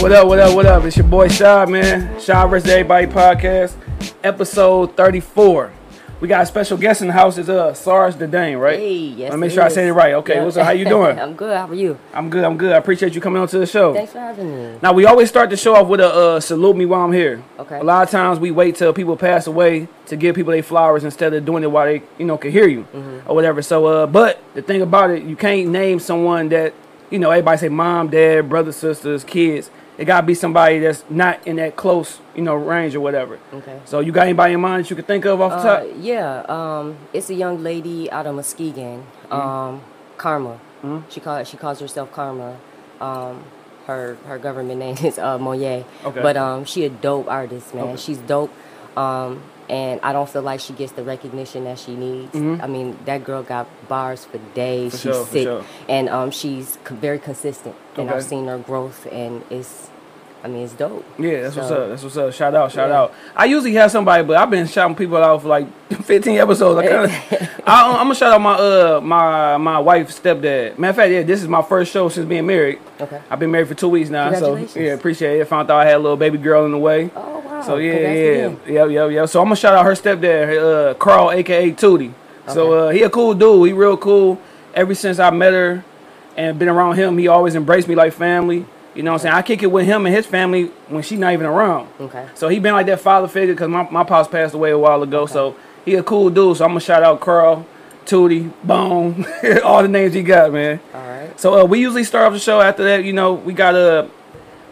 What up, what up, what up? It's your boy Shy, man. Shy vs. Everybody podcast, episode 34. We got a special guest in the house. It's uh, Sarge the Dane, right? Hey, yes. Let me make sure I is. said it right. Okay, Yeah. what's up? How you doing? I'm good. How are you? I'm good, I'm good. I appreciate you coming on to the show. Thanks for having me. Now, we always start the show off with a uh, salute me while I'm here. Okay. A lot of times we wait till people pass away to give people their flowers instead of doing it while they, you know, can hear you Mm-hmm. or whatever. So, uh, but the thing about it, you can't name someone that, you know, everybody say mom, dad, brother, sisters, kids. It gotta be somebody that's not in that close, you know, range or whatever. Okay. So, you got anybody in mind that you can think of off the Uh, top? yeah. Um, it's a young lady out of Muskegon. Mm-hmm. Um, Karma. She call she calls herself Karma. Um, her her government name is uh Moye. Okay. But um, she a dope artist, man. Okay. She's dope. Um, and I don't feel like she gets the recognition that she needs. I mean, that girl got bars for days. Mm-hmm. For she's sure, sick, sure. and um, she's c- very consistent. And Okay. I've seen her growth, and it's, I mean, it's dope. Yeah, that's what's So- up. That's what's up. Shout out, shout Yeah. out. I usually have somebody, but I've been shouting people out for like 15 episodes. I kinda, I, I'm gonna shout out my uh my my wife's stepdad. Matter of fact, yeah, this is my first show since being married. Okay. I've been married for two weeks now, so yeah, appreciate it. Found out I had a little baby girl in the way. Oh wow. So yeah, yeah, yeah, yeah, yeah. So I'm gonna shout out her stepdad, uh, Carl, aka Tootie. So uh, he a cool dude. He real cool. Ever since I met her and been around him, he always embraced me like family. You know what I'm saying? I kick it with him and his family when she not even around. Okay. So he been like that father figure because my, my pops passed away a while ago. So he a cool dude. So I'm gonna shout out Carl, Tootie, Bone, all the names he got, man. All right. So uh, we usually start off the show after that. You know, we got to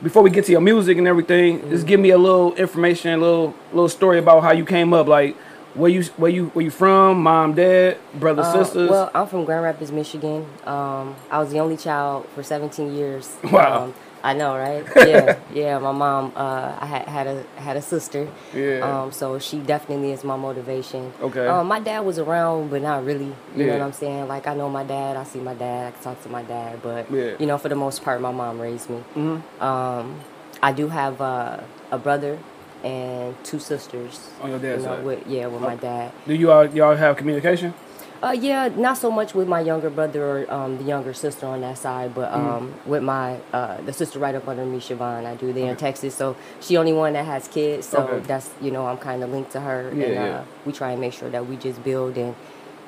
before we get to your music and everything. Just give me a little information, a little little story about how you came up. Like where you where you where you from? Mom, dad, brother, Uh, sisters. Well, I'm from Grand Rapids, Michigan. Um, I was the only child for 17 years. Wow. Um, I know, right? Yeah, yeah. My mom, uh, I had had a had a sister. Yeah. Um, so she definitely is my motivation. Okay. Um, my dad was around, but not really. You know what I'm saying? Like I know my dad. I see my dad. I can talk to my dad, but Yeah. you know, for the most part, my mom raised me. Mhm. Um, I do have uh, a brother and two sisters. On your dad's you know, side. With, yeah, with my dad. Do you all y'all have communication? Uh, yeah, not so much with my younger brother or um, the younger sister on that side, but Mm-hmm. um, with my uh, the sister right up under me, Siobhan. I do. They're in Texas, so she only one that has kids. So Okay. that's you know I'm kind of linked to her, Yeah, and yeah. uh, we try and make sure that we just build and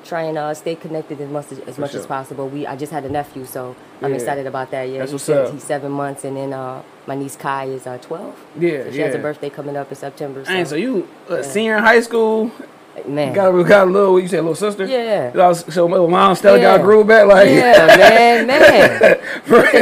try and uh, stay connected as much as, as much sure. as possible. We I just had a nephew, so I'm Yeah. excited about that. Yeah, That's he's, what's up. he's seven months, and then uh, my niece Kai is uh, 12. Yeah, So she yeah. has a birthday coming up in September. So, Dang, so you uh, senior in high school? Man, Got a, got a little. You said little sister? Yeah. So, so mom Stella got a grew back like. yeah, man, man, For what?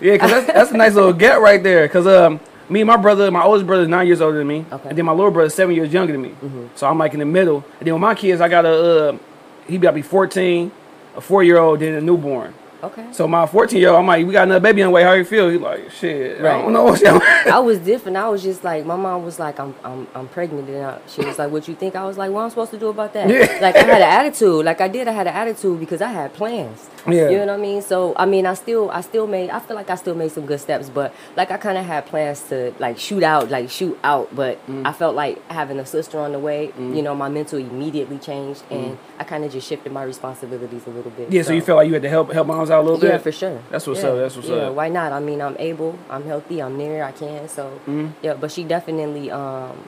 Yeah, cause that's, that's a nice little get right there. Cause um, me and my brother, my oldest brother is nine years older than me, Okay. and then my little brother is seven years younger than me. So I'm like in the middle. And then with my kids, I got a uh, he got to be 14, a four year old, then a newborn. Okay. So my 14 year old, I'm like, we got another baby on the way. How you feel? He like, shit, I Right. don't know. I was different. I was just like, my mom was like, I'm, I'm, I'm pregnant, and I, she was like, what you think? I was like, what am I'm supposed to do about that? Yeah. Like I had an attitude. Like I did. I had an attitude because I had plans. Yeah. You know what I mean? So I mean, I still, I still made. I feel like I still made some good steps, but like I kind of had plans to like shoot out, like shoot out. But Mm. I felt like having a sister on the way. You know, my mental immediately changed, and I kind of just shifted my responsibilities a little bit. Mm. yeah, so you felt like you had to help help moms out a little Yeah, bit. for sure. That's what's yeah. up, that's what's yeah, up. Why not? I mean, I'm able, I'm healthy, I'm near, I can. So Mm-hmm. yeah, but she definitely um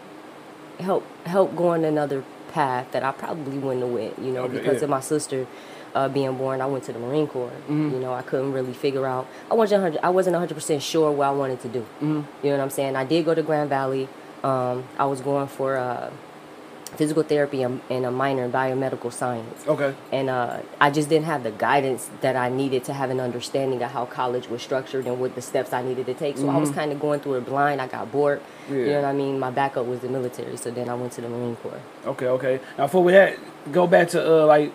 help help going another path that I probably wouldn't have went. You know, Okay, because yeah. of my sister. Uh, being born, I went to the Marine Corps. Mm-hmm. You know, I couldn't really figure out. I wasn't. 100, I wasn't 100 percent sure what I wanted to do. Mm-hmm. You know what I'm saying? I did go to Grand Valley. Um, I was going for uh, physical therapy and, a minor in biomedical science Okay. and uh, I just didn't have the guidance that I needed to have an understanding of how college was structured and what the steps I needed to take. So I was kind of going through it blind. I got bored. Yeah. You Mm-hmm. Know what I mean? My backup was the military, so then I went to the Marine Corps. Okay, okay. Now, before we that, go back to uh, like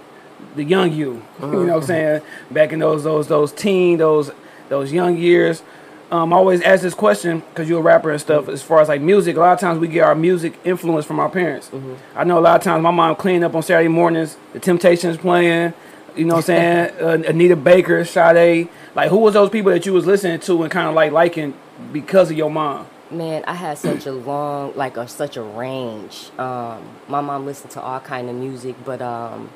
the young you. you know what I'm saying? Back in those those those teen those those young years. Um, I always ask this question because you're a rapper and stuff. As far as like music, a lot of times we get our music influence from our parents. I know a lot of times my mom cleaning up on Saturday mornings. The Temptations playing. You know what I'm saying? uh, Anita Baker, Sade. Like, who was those people that you was listening to and kind of like liking because of your mom? Man, I had such a long, like a, such a range. Um, my mom listened to all kind of music, but um,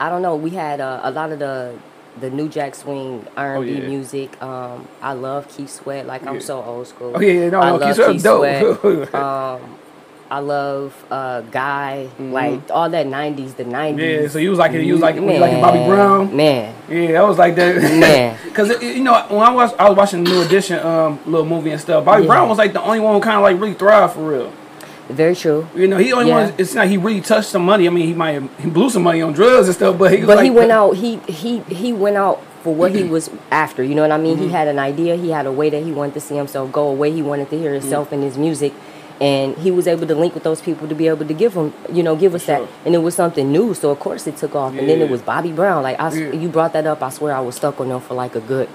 I don't know. We had uh, a lot of the the New Jack Swing R and B Oh, music. Um, I love Keith Sweat. Like I'm so old school. Oh, yeah, yeah, no, I no, love Keith Sweat Keith dope. Sweat. um, I love uh, Guy. Like all that '90s, the '90s. Mm-hmm. Yeah, so you was like you was like you like Bobby Brown. Man, Yeah, I was like that. Man. Because you know when I was I was watching the New Edition um little movie and stuff. Bobby Yeah. Brown was like the only one who kind of like really thrived for real. Very true. You know, he only Yeah. one. It's not he really touched some money. I mean, he might have, he blew some money on drugs and stuff, but he was But like, he went out. He he he went out for what he was after. You know what I mean? He Mm-hmm. had an idea. He had a way that he wanted to see himself go, a way he wanted to hear himself Mm-hmm. in his music, and he was able to link with those people to be able to give him, you know, give us sure. that. And it was something new, so of course it took off. And then it was Bobby Brown. Like I, Yeah. you brought that up. I swear I was stuck on them for like a good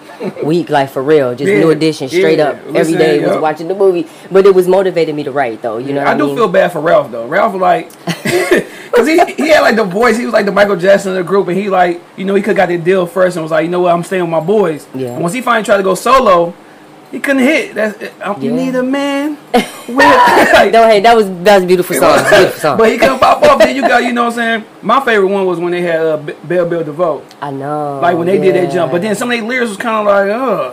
week, like for real. Just Yeah. new edition, straight Yeah. up. Every Listen, day was watching the movie, but it was motivating me to write though. You know, what I I do mean? feel bad for Ralph though. Ralph like, cause he he had like the voice. He was like the Michael Jackson of the group, and he like you know he could got the deal first and was like, you know what, I'm staying with my boys. Yeah. And once he finally tried to go solo, he couldn't hit. That's um, you need a man. with, like, No, hey, that was that was a beautiful song. Beautiful song. but he couldn't pop off. Then you got you know what I'm saying. My favorite one was when they had uh, B- Bell Biv DeVoe. I know. Like when they did that jump, but then some of their lyrics was kind of like,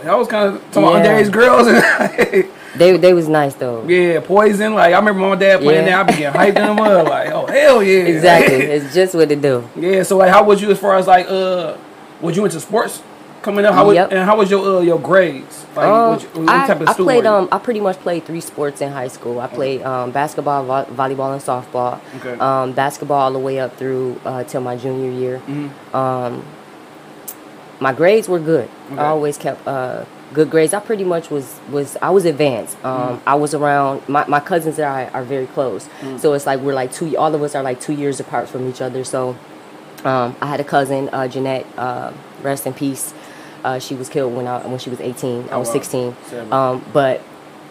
uh, I was kind of talking about Yeah. underage girls and they they was nice though. yeah, poison. Like I remember my dad playing Yeah. that, I be getting hyped in the mud, like, oh hell yeah, Exactly. it's just what it do. yeah. So like, how was you as far as like, uh, was you into sports coming up? How was, and how was your uh, your grades? Like, Um, what, what I, type of I played um I pretty much played three sports in high school. I played um basketball, vo- volleyball, and softball. Okay. Um, basketball all the way up through uh, till my junior year. Mm-hmm. Um, my grades were good. Okay. I always kept uh, good grades. I pretty much was was I was advanced. Um, Mm-hmm. I was around my, my cousins and I are very close. Mm. So it's like we're like two. All of us are like two years apart from each other. So um, I had a cousin, uh, Jeanette. Uh, rest in peace. Uh, she was killed when I when she was 18. I Oh, was wow. 16. Um, but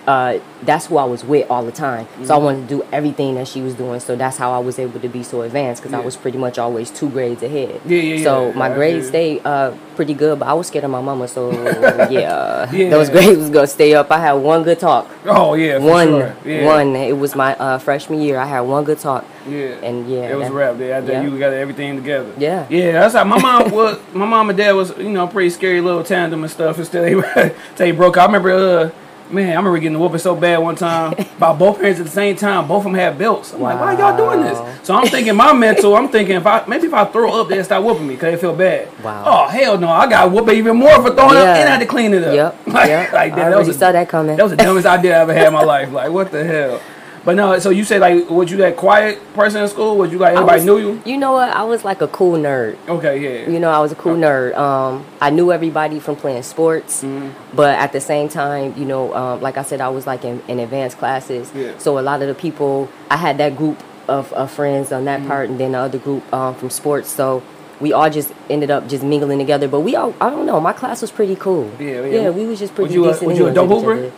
uh, that's who I was with all the time. So Mm-hmm. I wanted to do everything that she was doing. So that's how I was able to be so advanced because I was pretty much always two grades ahead. Yeah, yeah, So yeah. my I grades stayed uh, pretty good, but I was scared of my mama. So yeah, Yeah. those grades was gonna stay up. I had one good talk. Oh yeah, One, sure. Yeah. one. It was my uh, freshman year. I had one good talk. Yeah, And, yeah, it was that- rap. There, after yeah. you got everything together. Yeah. yeah. That's how my mom was. My mom and dad was, you know, pretty scary little tandem and stuff. Until they, they broke. up. I remember, uh, man, I remember getting whooping so bad one time by both parents at the same time. Both of them had belts. I'm like, why y'all doing this? So I'm thinking my mental. I'm thinking if I maybe if I throw up, they start whooping me because they feel bad. Wow. Oh hell no! I got whooped even more for throwing up and I had to clean it up. Yep. Like, yep. like I that. That was a- saw that coming. that was the dumbest idea I ever had in my life. Like, what the hell? But no, so you say like, was you that quiet person in school? Was you like everybody was- knew you? You know what? I was like a cool nerd. Okay, yeah. You know, I was a cool nerd. Um, I knew everybody from playing sports, Mm-hmm. but at the same time, you know, um, like I said, I was like in, in advanced classes. Yeah. So a lot of the people, I had that group of, of friends on Mm-hmm. that part, and then the other group um, from sports. So we all just ended up just mingling together. But we all, I don't know, my class was pretty cool. Yeah, yeah. yeah. We was just pretty Was you a- decent. was you a dope hooper?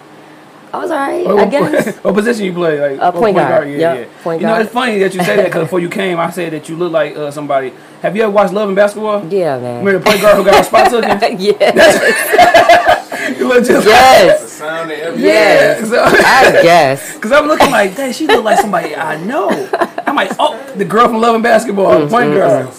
Other. I was alright, What- I guess. what position you play? Like Uh, oh, point guard. Yeah, Yep, yeah. point you know, it's funny that you say that because before you came, I said that you look like uh, somebody. Have you ever watched Love and Basketball? Yeah, man. Remember the point guard who got a spot taken? yeah. You look just The yes. sound of every Yes. Yeah. I guess. Because I'm looking like, dang, she look like somebody I know. I'm like, oh, the girl from Love and Basketball, the point guard.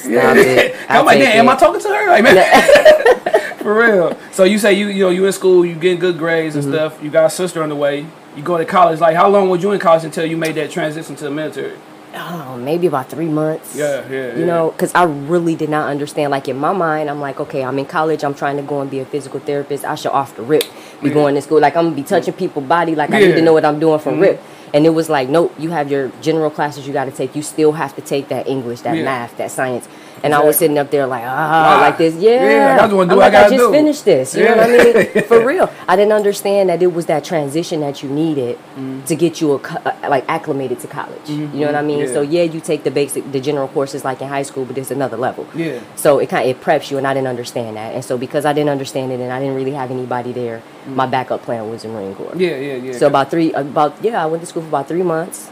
Sister. Yeah. Stop it. I'm I like, take damn, am. I talking to her? Like, man, for real. So you say you you know you in school, you getting good grades and Mm-hmm. stuff. You got a sister on the way. You go to college. Like, how long was you in college until you made that transition to the military? oh, maybe about three months. Yeah, yeah, You yeah. know, because I really did not understand. Like in my mind, I'm like, okay, I'm in college. I'm trying to go and be a physical therapist. I should off the rip be Yeah. going to school. Like I'm gonna be touching people's body. Like I need to know what I'm doing from Mhm. rip. And it was like, nope, you have your general classes you got to take. You still have to take that English, that Yeah. math, that science. And I was sitting up there like, ah, Why? like this. Yeah, Yeah, I just wanna do I'm what I like, I gotta just do. finished this. You know what I mean? For real. I didn't understand that it was that transition that you needed to get you a, uh, like acclimated to college. You know what I mean? Mm-hmm. Yeah. So yeah, you take the basic, the general courses like in high school, but it's another level. Yeah. So it kind of it preps you, and I didn't understand that. And so because I didn't understand it, and I didn't really have anybody there, my backup plan was the Marine Corps. Yeah, yeah, yeah. So about three, about yeah, I went to school for about three months.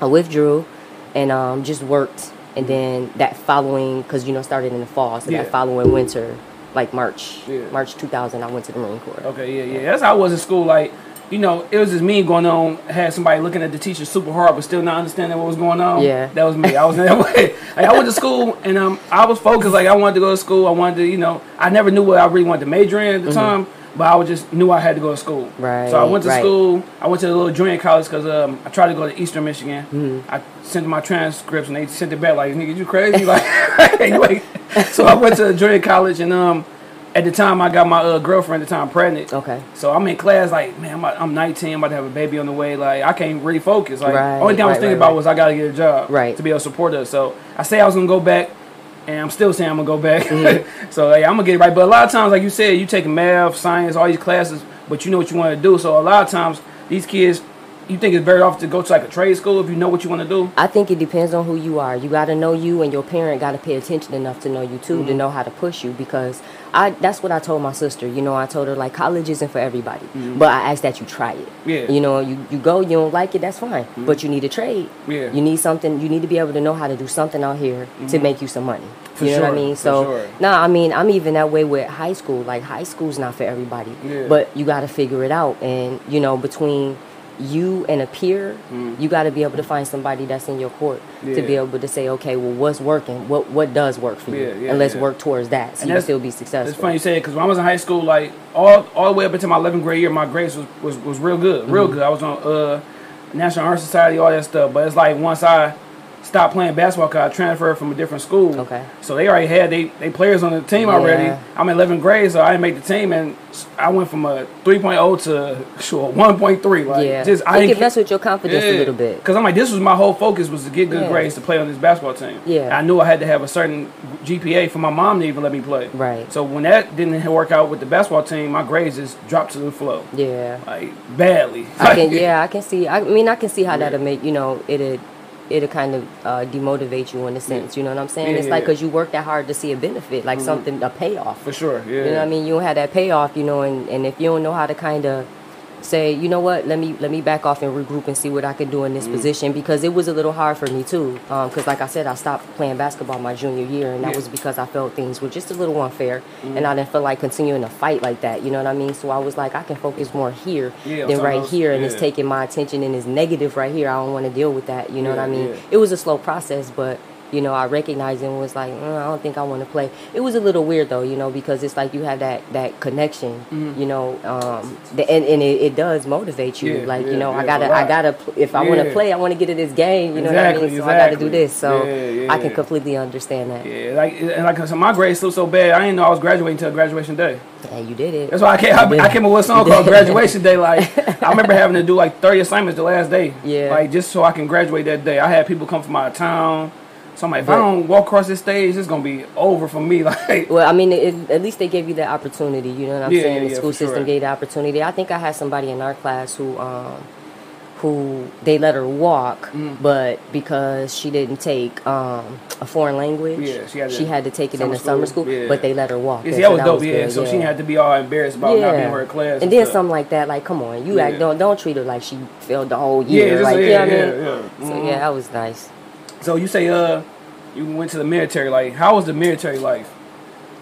I withdrew, and um, just worked. And then that following, because you know, started in the fall, so Yeah. that following winter, like March, Yeah. March 2000, I went to the Marine Corps. Okay, yeah, yeah. That's how I was in school. Like, you know, it was just me going on. Had somebody looking at the teacher super hard, but still not understanding what was going on. Yeah. that was me. I was in that way. Like I went to school and um, I was focused. Like I wanted to go to school. I wanted to, you know, I never knew what I really wanted to major in at the time. But I was just knew I had to go to school. Right, So I went to right. school. I went to a little junior college because um, I tried to go to Eastern Michigan. Mm-hmm. I sent my transcripts and they sent it back like, "Nigga, you crazy?" Like, anyway. So I went to a junior college and um, at the time I got my uh, girlfriend at the time pregnant. Okay. So I'm in class like, man, I'm, I'm 19, I'm about to have a baby on the way. Like I can't really focus. Like Right, only thing I was right, thinking about was I gotta get a job, Right. to be able to support her. So I say I was gonna go back, and I'm still saying I'm gonna go back. Mm-hmm. so like, I'm gonna get it right. But a lot of times, like you said, you take math, science, all these classes, but you know what you want to do. So a lot of times, these kids, you think it's very often to go to like a trade school if you know what you want to do. I think it depends on who you are. You got to know you, and your parent got to pay attention enough to know you too, Mm-hmm. to know how to push you. Because I, that's what I told my sister. You know, I told her like college isn't for everybody, but I ask that you try it. Mm-hmm. Yeah. Mm-hmm. You know, you, you go, you don't like it, that's fine. But you need a trade. Yeah. You need something. You need to be able to know how to do something out here to make you some money. For you know what I mean? So, sure. no, I mean, I'm even that way with high school. Like high school's not for everybody, Yeah. but you got to figure it out. And you know, between you and a peer, you got to be able to find somebody that's in your court to be Mm. Able to say, okay, well, what's working? What what does work for you? Yeah, yeah, and let's yeah. work towards that so And you can still be successful. It's funny you say it because when I was in high school, like all all the way up until my 11th grade year, my grades was, was, was real good, real Mm-hmm. good. I was on uh, National Honor Society, all that stuff. But it's like once I stopped playing basketball, cause I transferred from a different school. Okay. So they already had they, they players on the team already. Yeah. I'm in 11th grade, so I didn't make the team, and I went from a 3.0 to sure 1.3. Like yeah, just I it didn't can mess with your confidence a little bit. because I'm like, this was my whole focus was to get good Yeah. grades to play on this basketball team. Yeah. I knew I had to have a certain GPA for my mom to even let me play. Right. So when that didn't work out with the basketball team, my grades just dropped to the floor, Yeah. like badly. I can, yeah, I can see. I mean, I can see how that'll make you know it'll it'll kind of uh, demotivate you in a sense. You know what I'm saying? Yeah, it's yeah, like yeah. because you work that hard to see a benefit, like something a payoff. for sure. Yeah. You know what I mean? You don't have that payoff, you know, and, and if you don't know how to kind of say, you know what, let me let me back off and regroup and see what I can do in Mm. this position because it was a little hard for me too. Because like I said, I stopped playing basketball my junior year, and that Yeah. was because I felt things were just a little unfair, Mm. and I didn't feel like continuing to fight like that. You know what I mean? So I was like, I can focus more here Yeah, than right here, and it's taking my attention and it's negative right here. I don't want to deal with that. You know what I mean? yeah. It was a slow process, but you know, I recognized and was like, mm, I don't think I want to play. It was a little weird though, you know, because it's like you have that that connection, Mm-hmm. you know, um, the, and and it, it does motivate you. Yeah, like yeah, you know, yeah, I gotta, lot. I gotta, if I want to play, I want to get in this game. You know Exactly, what I mean? So I gotta do this. So I can completely understand that. Yeah, like and like so my grades still so bad. I didn't know I was graduating until graduation day. Yeah, you did it. That's why I came. I, I came up with a song called Graduation Day. Like I remember having to do like thirty assignments the last day. Yeah. Like just so I can graduate that day. I had people come from out of town. So I'm like, if I don't walk across this stage, it's gonna be over for me. Like Well, I mean, it, at least they gave you that opportunity. You know what I'm Yeah, saying? yeah, the school system sure. gave the opportunity. I think I had somebody in our class who, um, who they let her walk, Mm. but because she didn't take um, a foreign language, Yeah, she had to- to take it in the summer school, yeah. But they let her walk. and see, so that was dope. yeah. good, So she didn't have to be all embarrassed about not being in her class. and then stuff. something like that. Like, come on, you Yeah. act don't don't treat her like she failed the whole year. like, yeah, you know I yeah, mean? yeah. So yeah, that was nice. So you say uh you went to the military. Like how was the military life?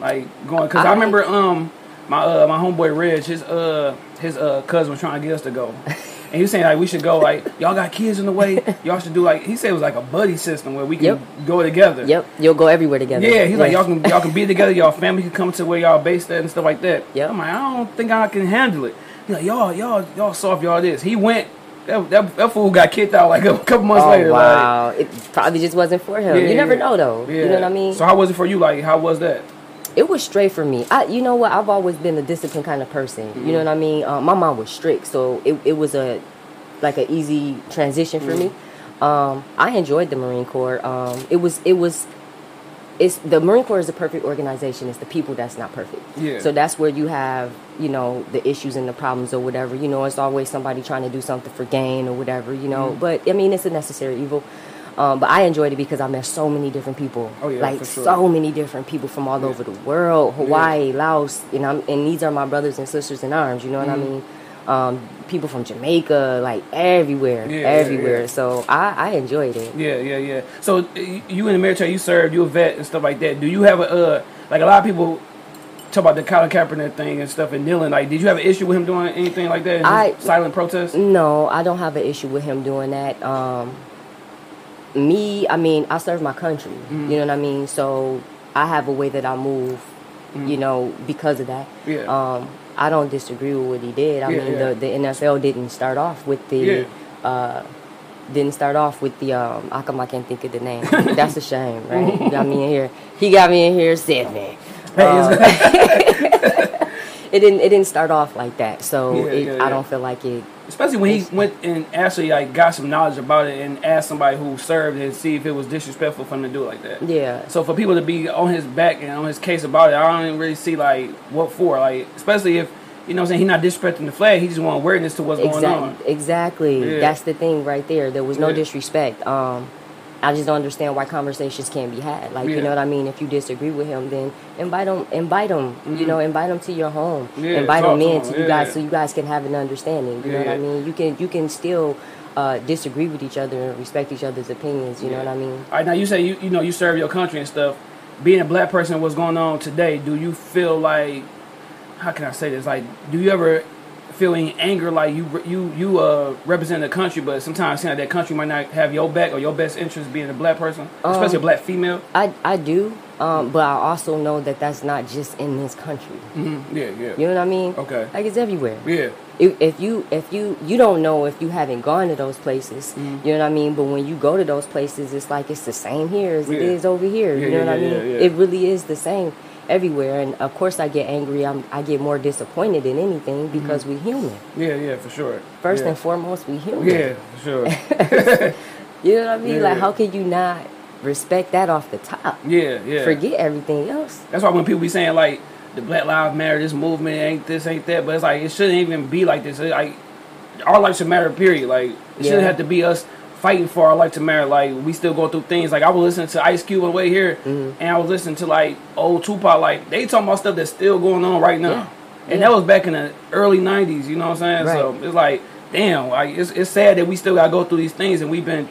Like going because I, I- remember um my uh my homeboy Reg his uh his uh cousin was trying to get us to go. And he was saying like we should go like y'all got kids in the way y'all should do like he said it was like a buddy system where we can Yep. go together. Yep, you'll go everywhere together. Yeah, he's like y'all can y'all can be together. Y'all family can come to where y'all based at and stuff like that. Yep. I'm like I don't think I can handle it. He's like y'all y'all y'all soft y'all this. He went. That, that, that fool got kicked out like a couple months Oh later. like- wow! it probably just wasn't for him. Yeah, you never know though. You know what I mean? So how was it for you? Like how was that? it was straight for me. I, you know what? I've always been a disciplined kind of person. You know what I mean? Um, my mom was strict, so it, it was a like an easy transition for me. Um, I enjoyed the Marine Corps. Um, it was it was. It's the Marine Corps is a perfect organization. It's the people that's not perfect. Yeah. So that's where you have, you know, the issues and the problems or whatever. You know, it's always somebody trying to do something for gain or whatever. You know, Mm-hmm. but I mean, it's a necessary evil. Um, but I enjoyed it because I met so many different people. Oh, yeah, like sure. so many different people from all over the world, Hawaii, Laos, and I'm and these are my brothers and sisters in arms. You know what I Mm-hmm. mean? Um, people from Jamaica, like everywhere, Yeah, yeah, everywhere. yeah. So I, I enjoyed it. Yeah, yeah, yeah. So you in the military, you served, you a vet and stuff like that. Do you have a uh, like a lot of people talk about the Colin Kaepernick thing and stuff and kneeling. Like, did you have an issue with him doing anything like that? I- silent protest. No, I don't have an issue with him doing that. Um, me, I mean, I serve my country. Mm-hmm. You know what I mean? So I have a way that I move. You know, because of that. Yeah. Um, I don't disagree with what he did. I Yeah, mean, yeah. The, the NFL didn't start off with the. Uh, didn't start off with the um how come I can't think of the name? That's a shame, right? He got me in here. He got me in here seven. Uh, it didn't it didn't start off like that. So Yeah, it, yeah, I don't feel like it Especially when he went and actually like got some knowledge about it and asked somebody who served and see if it was disrespectful for him to do it like that. yeah. So for people to be on his back and on his case about it, I don't really see like what for. Like especially if you know what I'm saying he's not disrespecting the flag, he just want awareness to what's going on. Exactly. Exactly. Yeah. That's the thing right there. There was no Yeah. disrespect. Um, I just don't understand why conversations can't be had. Like Yeah. you know what I mean. If you disagree with him, then invite him. Invite him. You know, invite him to your home. Mm-hmm. Yeah, invite him in to you yeah. guys so you guys can have an understanding. You know what I mean. You can you can still uh, disagree with each other and respect each other's opinions. You know what I mean. All right, now you say you you know you serve your country and stuff. Being a black person, what's going on today? Do you feel like how can I say this? Like, do you ever feel any anger like you you you uh represent the country, but sometimes seem like that country might not have your back or your best interest being a black person, especially a Um, black female? I I do, um, but I also know that that's not just in this country. hmm Yeah, yeah, You know what I mean? Okay. Like it's everywhere. yeah, if, if you if you you don't know if you haven't gone to those places Mm-hmm. you know what i mean but when you go to those places it's like it's the same here as it Yeah. is over here Yeah, you know yeah, what i mean it really is the same everywhere and of course i get angry I'm, i get more disappointed than anything mm-hmm. because we human yeah, yeah, for sure. first yeah. and foremost we human yeah, for sure. you know what i mean Yeah. like how can you not respect that off the top yeah, yeah. forget everything else That's why when people be saying like the Black Lives Matter, this movement ain't this, ain't that, but it's like it shouldn't even be like this. It, like our life should matter. Period. Like it shouldn't have to be us fighting for our life to matter. Like we still go through things. Like I was listening to Ice Cube on the way here, Mm-hmm. and I was listening to like old Tupac. Like they talking about stuff that's still going on right now, Yeah. and Yeah. that was back in the early '90s. You know what I'm saying? So it's like, damn. Like it's it's sad that we still gotta go through these things, and we've been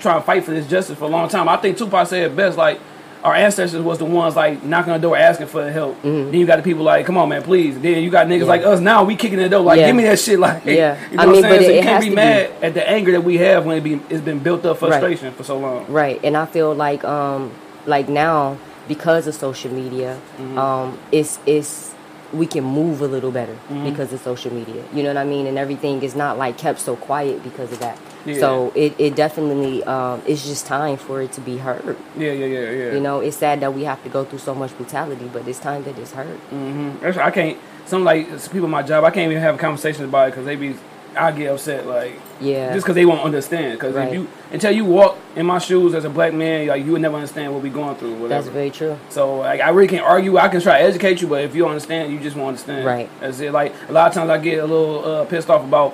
trying to fight for this justice for a long time. I think Tupac said it best. Like our ancestors was the ones like knocking on the door asking for the help. Then you got the people like, come on man, please. Then you got niggas Mm-hmm. Yeah. like us now. We kicking the door like, Yeah. give me that shit. Like, Yeah. you know I what I'm saying? but so it- you can't has be to be. mad at the anger that we have when it be it's been built up frustration for so long. Right, and I feel like um like now because of social media, Mm-hmm. um it's it's we can move a little better Mm-hmm. because of social media. You know what I mean? And everything is not like kept so quiet because of that. Yeah. So it, it definitely um it's just time for it to be heard. Yeah, yeah, yeah, yeah. You know, it's sad that we have to go through so much brutality, but it's time that it's heard. Mm-hmm. I can't. Some like some people in my job, I can't even have conversations about it because they be. I get upset like Yeah. just because they won't understand. Because Right. if you until you walk in my shoes as a black man, like you would never understand what we going through. Whatever. That's very true. So like I really can't argue. I can try to educate you, but if you don't understand, you just won't understand. Right. That's it. Like a lot of times I get a little uh, pissed off about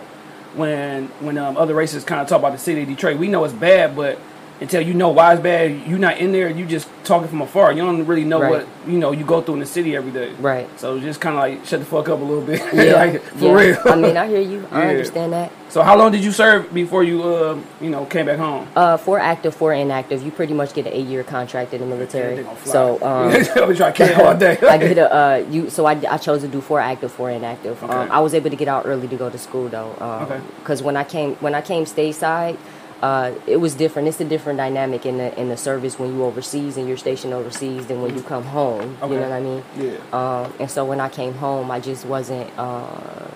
when when um, other races kind of talk about the city of Detroit. We know it's bad, but until you know why it's bad, you're not in there. You just talking from afar. You don't really know Right. what you know. You go through in the city every day. Right. So just kind of like shut the fuck up a little bit. Yeah. like for yeah. real. I mean, I hear you. I Yeah. understand that. so how long did you serve before you uh you know came back home? Uh, for active, for inactive, you pretty much get an eight-year contract in the military. So um, we try to kill all day. I get a uh, you. So I, I chose to do four active, four inactive. Okay. Um, I was able to get out early to go to school though. Okay. Because when I came when I came stateside, uh, it was different. It's a different dynamic in the in the service when you overseas and you're stationed overseas than when you come home. Okay. You know what I mean? Yeah. Um, and so when I came home, I just wasn't. Uh,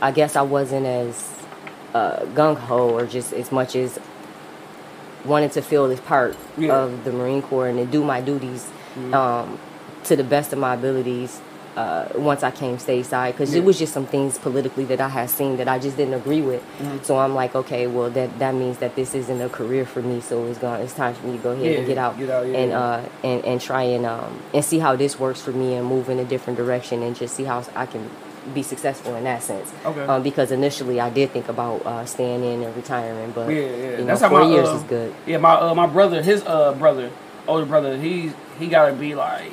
I guess I wasn't as uh, gung ho or just as much as wanted to feel this part Yeah. of the Marine Corps and to do my duties um, to the best of my abilities. Uh, once I came stateside, because Yeah. it was just some things politically that I had seen that I just didn't agree with. So I'm like, okay, well that that means that this isn't a career for me. So it's going it's time for me to go ahead Yeah, and get out, get out, yeah, and uh and and try and um and see how this works for me and move in a different direction and just see how I can be successful in that sense. Okay. Um, because initially I did think about uh, staying in and retiring, but Yeah, yeah. you know, That's how four my years uh, is good. Yeah, my uh, my brother, his uh brother, older brother, he he got to be like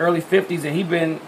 early fifties, and he been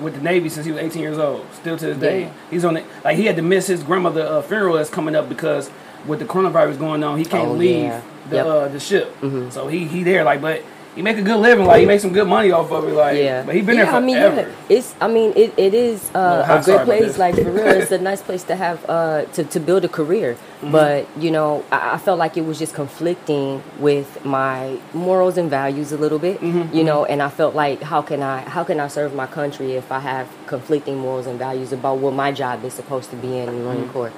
with the Navy since he was eighteen years old. Still to this day, Yeah. he's on it. Like he had to miss his grandmother uh, funeral that's coming up because with the coronavirus going on, he can't Oh, leave yeah. the Yep. uh, the ship. Mhm. So he he there like, but he make a good living. Like he makes some good money off of it. Like Yeah, but he been yeah, there forever. I mean, yeah, it's. I mean, it, it is uh, a good place. Like for real, it's a nice place to have uh, to to build a career. Mm-hmm. But you know, I, I felt like it was just conflicting with my morals and values a little bit. Mm-hmm, You know, and I felt like how can I how can I serve my country if I have conflicting morals and values about what my job is supposed to be in the Mm-hmm. Marine Corps.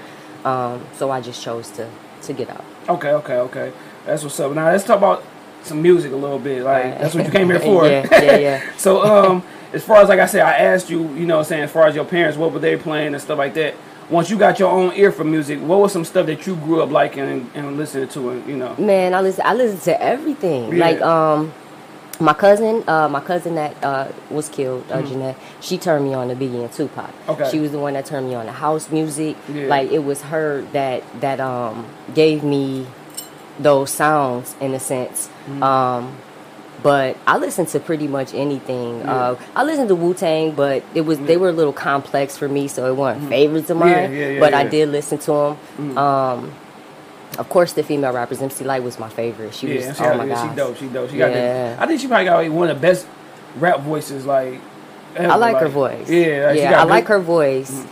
Um, so I just chose to to get out. Okay, okay, okay. That's what's up. Now let's talk about some music a little bit. Like Right. that's what you came here for. Yeah, yeah, yeah. so um, as far as like I said, I asked you, you know, saying as far as your parents, what were they playing and stuff like that. Once you got your own ear for music, what was some stuff that you grew up liking and, and listening to, and you know? Man, I listen. I listen to everything. Yeah. Like um, my cousin, uh, my cousin that uh, was killed, uh, Jeanette. She turned me on to Biggie and Tupac. Okay. She was the one that turned me on to house music. Yeah. Like it was her that that um gave me those sounds in a sense. Mm-hmm. Um, but I listened to pretty much anything. Yeah. Uh, I listened to Wu Tang, but it was they were a little complex for me, so it weren't favorites of mine. Mm-hmm. Yeah, yeah, yeah, but I did listen to them. Um, of course, the female rappers, MC Lyte was my favorite. She Yeah, was, she, oh got, my yeah, god, she dope. She dope. She got. Yeah. The, I think she probably got like, one of the best rap voices. Like, ever. I like her voice. Yeah, like, yeah, I good- like her voice,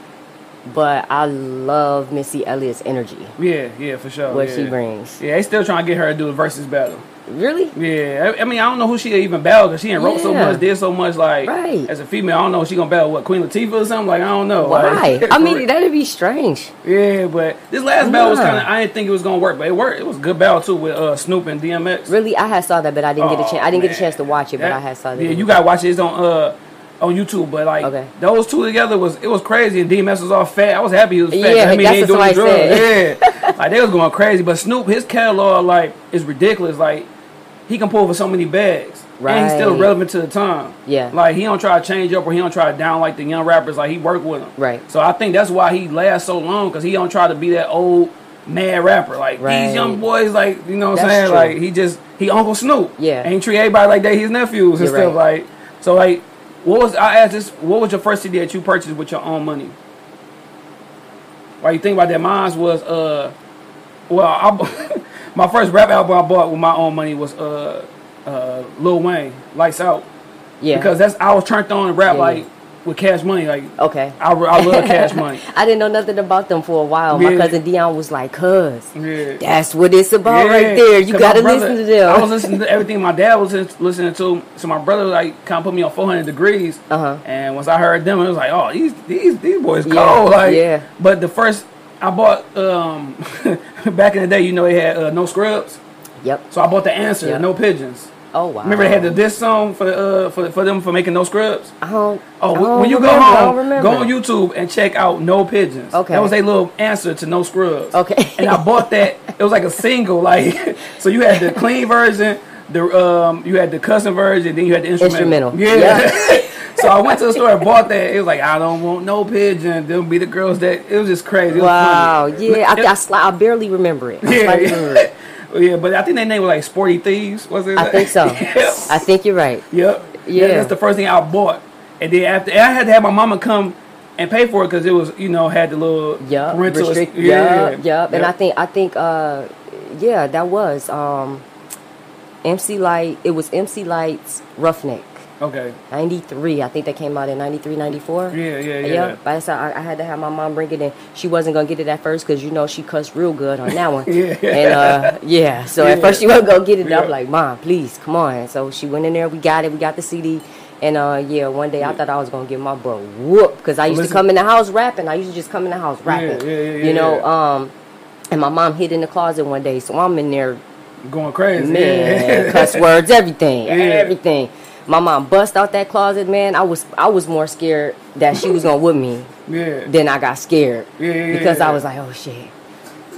but I love Missy Elliott's energy, Yeah, yeah, for sure. what yeah. she brings. Yeah, they still trying to get her to do a versus battle. Really? Yeah, I, I mean, I don't know who she even battled because she ain't wrote so much, did so much. Like, Right. as a female, I don't know if she gonna battle what Queen Latifah or something. Like, I don't know. Why? Like, I mean, that'd be strange. yeah, but this last battle was kind of. I didn't think it was gonna work, but it worked. It was a good battle too with uh, Snoop and DMX. Really, I had saw that, but I didn't get a Oh, chance. I didn't get a chance to watch it, but That- I had saw that. Yeah, you gotta watch it. It's on uh on YouTube. But like Okay. those two together was it was crazy. And DMX was all fat. I was happy he was fat. Yeah, I mean, that's he ain't what doing somebody drugs. Yeah, like they was going crazy. But Snoop, his catalog like is ridiculous. Like he can pull for so many bags. And he's still relevant to the time. Yeah. Like he don't try to change up or he don't try to down like the young rappers. Like he work with them. Right. So I think that's why he lasts so long because he don't try to be that old mad rapper. Like Right. these young boys, like you know what I'm saying? true. Like he just he Uncle Snoop. Yeah. ain't treat everybody like they his nephews and You're stuff. right. Like so like what was I asked this? What was your first CD that you purchased with your own money? Why you think about that? Mine was uh, well, I, my first rap album I bought with my own money was uh, uh, Lil Wayne, Lights Out, Yeah. because that's I was turned on to rap Yeah, like. With Cash Money. Like okay. I, I love Cash Money. I didn't know nothing about them for a while. My cousin Dion was like, "Cuz, Yeah. that's what it's about Yeah, right there. You gotta brother- listen to them." I was listening to everything my dad was listening to. So my brother like kind of put me on 400 Degreez. Uh-huh. And once I heard them, it was like, oh, these these these boys Yeah, cold. Like, yeah. But the first I bought um back in the day, you know, they had uh, no scrubs. Yep. So I bought the answer, Yeah. no pigeons. Oh wow. Remember they had the diss song for uh for for them for making no scrubs. I don't. Oh, I when- don't when you go remember, don't home, go on YouTube and check out No Pigeons. Okay. That was a little answer to No Scrubs. Okay. And I bought that. It was like a single, like so you had the clean version, the um you had the cussing version, then you had the instrumental. Instrumental. Yeah. so I went to the store and bought that. It was like I don't want no pigeon. There'll be the girls that it was just crazy. It was Wow. funny. Yeah. I, I, I barely remember it. I Yeah, remember it. yeah. but I think they name was like Sporty Thievz. Was it? I think so. Yep. I think you're right. Yep. Yeah. That's the first thing I bought. And then after, and I had to have my mama come and pay for it because it was, you know, had the little Yup. parental. Restrict. yeah. Yup. Yup. And I think I think uh, yeah, that was um, MC Lyte. It was MC Lyte's Ruffneck. Okay. 93 i think that came out in 93 94 Yeah, yeah, yeah. But so I, I had to have my mom bring it in she wasn't gonna get it at first because you know she cussed real good on that one Yeah. and uh yeah so at first she wasn't gonna get it Yeah. i'm like mom please come on and so she went in there we got it we got the cd and uh yeah one day i thought i was gonna get my butt whooped because i used Listen- to come in the house rapping i used to just come in the house rapping yeah, yeah, yeah, you know yeah. um and my mom hid in the closet one day so i'm in there Going crazy. man, Yeah. cuss words, everything, Yeah. everything. My mom bust out that closet, man. I was I was more scared that she was gonna whip me yeah. than I got scared Yeah, yeah, because. I was like, oh shit.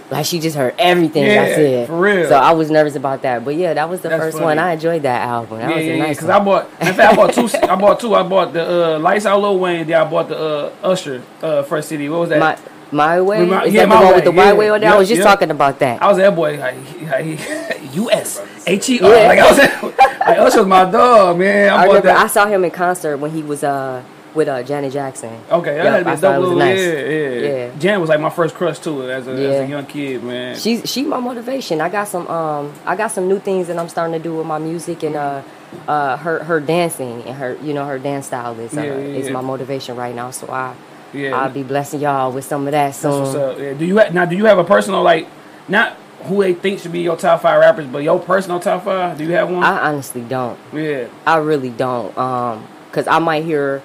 Like she just heard everything I said. for real. So I was nervous about that. But yeah, that was the That's first funny. one. I enjoyed that album. That Yeah, was yeah, a nice Because one. I bought, in fact, I bought two. I bought two. I bought the uh, Lights Out Lil Wayne. Then I bought the uh, Usher uh, first CD. What was that? my my way. My- Is yeah, that the My one Way, with the yeah. way on there? I Yep, was just yep. talking about that. I was that boy, like, U S H E R. Yeah. Like I was, like Usher was my dog, man. I, I remember that. I saw him in concert when he was uh with uh, Janet Jackson. Okay, that Yep, had to be I a dope was little, nice. yeah, yeah, Yeah. Janet was like my first crush too, as a, as a young kid, man. She's she my motivation. I got some um I got some new things that I'm starting to do with my music and uh uh her her dancing and her you know her dance style is uh, Yeah, yeah, is my motivation right now. So I yeah, I'll be blessing y'all with some of that soon. Yeah. Do you ha- now? Do you have a personal like, not who they think should be your top five rappers, but your personal top five? Do you have one? I honestly don't. yeah, I really don't. Um, cause I might hear,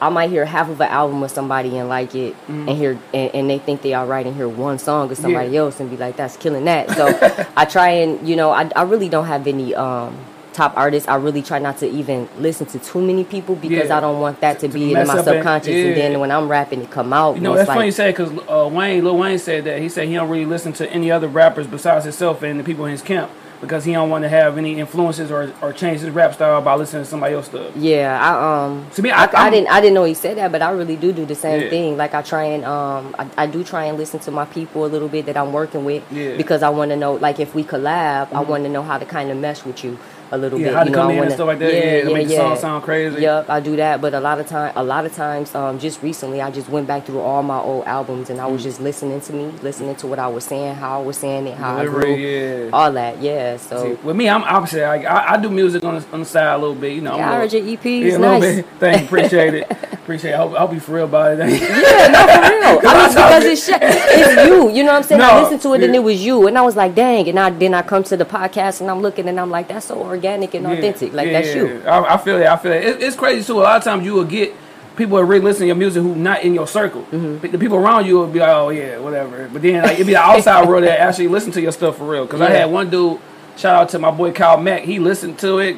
I might hear half of an album of somebody and like it, and hear, and, and they think they all right, and hear one song of somebody Mm-hmm. Yeah. else and be like, "That's killing that." So I try and you know, I, I really don't have any um top artists. I really try not to even listen to too many people because Yeah. I don't want that to, To be in my up and- subconscious, and then when I'm rapping, it come out. you know that's it's funny you like, say because uh, Wayne, Lil Wayne said that he said he don't really listen to any other rappers besides himself and the people in his camp because he don't want to have any influences or or change his rap style by listening to somebody else stuff. Yeah, I um. To me, I, I- I, didn't I didn't know he said that, but I really do do the same Yeah. thing. Like I try and um I, I do try and listen to my people a little bit that I'm working with Yeah. Mm-hmm. because I want to know like if we collab, I want to know how to kind of mesh with you a little Yeah, bit. how to you know, come I in and wanna- stuff like that, yeah, to make the song sound crazy. Yep, I do that, but a lot of time, a lot of times, um, just recently, I just went back through all my old albums and I Mm. was just listening to me, listening to what I was saying, how I was saying it, how I Delivery, grew, yeah. all that. Yeah, so. See, with me, I'm opposite. I, I, I do music on the, on the side a little bit, you know. I'm Yeah, a I little- heard your EP. Yeah, It's a little nice. bit. Thank you. Appreciate it. Appreciate it. I hope, I hope you for real about it. Yeah, no, for real. I mean, because it's, sh- it's you. You know what I'm saying? I No, listened to it and it was you, and I was like, dang. And I then I come to the podcast and I'm looking and I'm like, that's so organic and authentic. Like Yeah, that's yeah. you. I, I feel it. I feel it. it. It's crazy too. A lot of times you will get people that really listen to your music who not in your circle. Mm-hmm. The people around you will be like, oh yeah, whatever. But then like it'd be the outside world that actually listen to your stuff for real. Because I had one dude. Shout out to my boy Kyle Mack. He listened to it.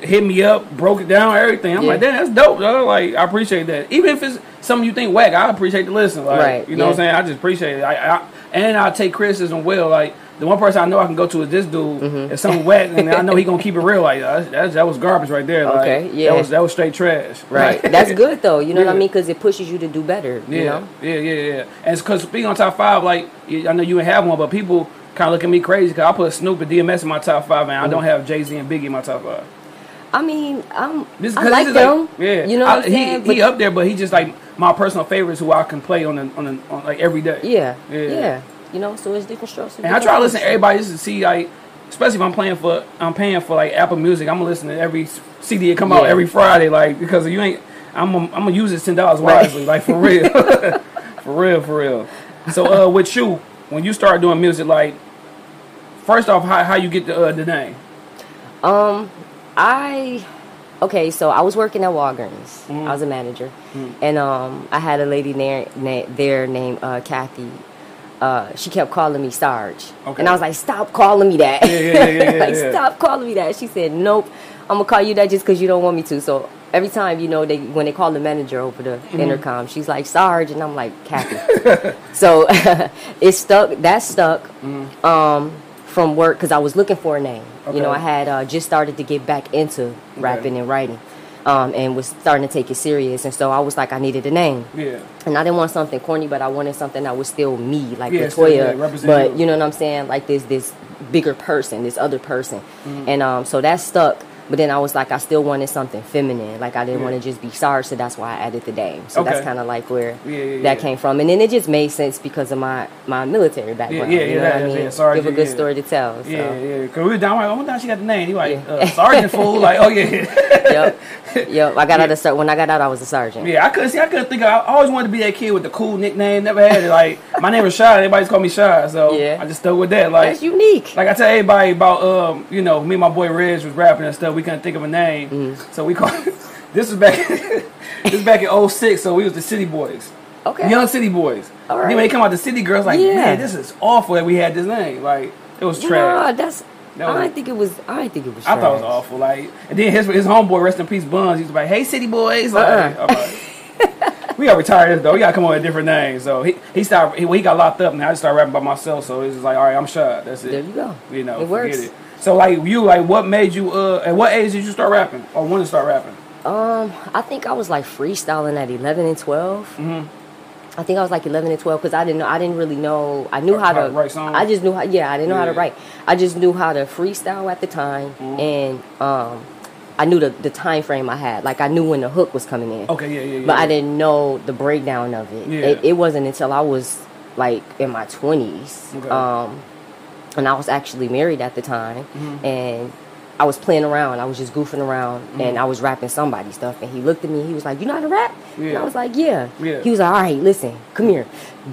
Hit me up, broke it down, everything. I'm Yeah. like, damn, that's dope, though. Like, I appreciate that. Even if it's something you think whack, I appreciate the listen. Like, Right, you know what I'm saying? I just appreciate it. I, I, and I take criticism well. Like, the one person I know I can go to is this dude. Mm-hmm. If something whack, and I know he gonna keep it real. Like, uh, that, that was garbage right there. Like, Okay, yeah. That was that was straight trash. Right. Like, that's good though. You know what I mean? Because it pushes you to do better. Yeah, You know. yeah, yeah, yeah. And because being on top five, like I know you ain't have one, but people kind of look at me crazy because I put Snoop and DMX in my top five, and I Mm-hmm. don't have Jay Z and Biggie in my top five. I mean, I'm. This I like them. yeah. You know I- what I'm saying? He, he up there, but he just like my personal favorites who I can play on the, on, the, on like every day. yeah, Yeah. yeah. You know, so it's different strokes. And I try to listen to everybody just to see like, especially if I'm playing for, I'm paying for like Apple Music. I'm gonna listen to every CD that come out every Friday, like because you ain't. I'm I'm gonna use this ten dollars Right. wisely, like for real, for real, for real. So uh, with you, when you start doing music, like, first off, how how you get the uh, the name? Um, I okay. So I was working at Walgreens. Mm-hmm. I was a manager, and um, I had a lady there, na- there named uh, Kathy. Uh, she kept calling me Sarge, Okay. and I was like, "Stop calling me that! Yeah, yeah, yeah, yeah, like, yeah. stop calling me that." She said, "Nope, I'm gonna call you that just because you don't want me to." So every time, you know, they when they call the manager over the Mm-hmm. intercom, she's like Sarge, and I'm like Kathy. so it stuck. That stuck. Um, from work because I was looking for a name. You know, I had uh, just started to get back into rapping and writing, um, and was starting to take it serious. And so I was like, I needed a name, Yeah, and I didn't want something corny, but I wanted something that was still me, like Yeah, Latoya. but you. you know what I'm saying? Like this, this bigger person, this other person, Mm-hmm. and um, so that stuck. But then I was like, I still wanted something feminine. Like I didn't Yeah. want to just be Sarge, so that's why I added the name. So Okay. that's kind of like where Yeah, yeah, that came from. And then it just made sense because of my my military background. yeah, you know yeah, what I mean? yeah, Sarge, Give a good yeah. story to tell. So. yeah, yeah. Cause we were down like, oh, now she got the name. He like Yeah. uh, Sergeant Fool. Like, oh yeah. yep, yep. I got out of when I got out, I was a sergeant. Yeah, I couldn't see. I couldn't think. Of, I always wanted to be that kid with the cool nickname. Never had it. Like my name was Shy. Everybody just called me Shy. So Yeah. I just stuck with that. Like, That's unique. like I tell everybody about, um, you know, me and my boy Reg was rapping and stuff. We couldn't think of a name, Mm-hmm. so we called. this was back. this was back in 06, So we was the City Boys, okay. Young City Boys. All Then when they come out, the City Girls like, Yeah. man, this is awful that we had this name. Like it was Nah, trash. that's. That I didn't think it was. I didn't think it was. I thought it was awful. Like, and then his his homeboy, rest in peace, Buns. He was like, "Hey, City Boys." Like, Uh-uh. We got retired though. We gotta come up with a different name. So he he started. He, he got locked up, and I just started rapping by myself. So it's just like, all right, I'm shot. That's it. There you go. You know, It forget works. it. So like you, like what made you? Uh, at what age did you start rapping, or when to start rapping? Um, I think I was like freestyling at eleven and 12 Mhm. I think I was like eleven and twelve because I didn't know. I didn't really know. I knew how, How to write songs? I just knew how. Yeah, I didn't know how to write. I just knew how to freestyle at the time, Mm-hmm. and um, I knew the, the time frame I had. Like I knew when the hook was coming in. Okay, yeah, yeah, yeah. But I didn't know the breakdown of it. Yeah. It, it wasn't until I was like in my twenties. Okay. Um, and I was actually married at the time, Mm-hmm. and I was playing around. I was just goofing around, Mm-hmm. and I was rapping somebody's stuff. And he looked at me. He was like, "You know how to rap?" And I was like, "Yeah." Yeah. He was like, "All right, listen, come here.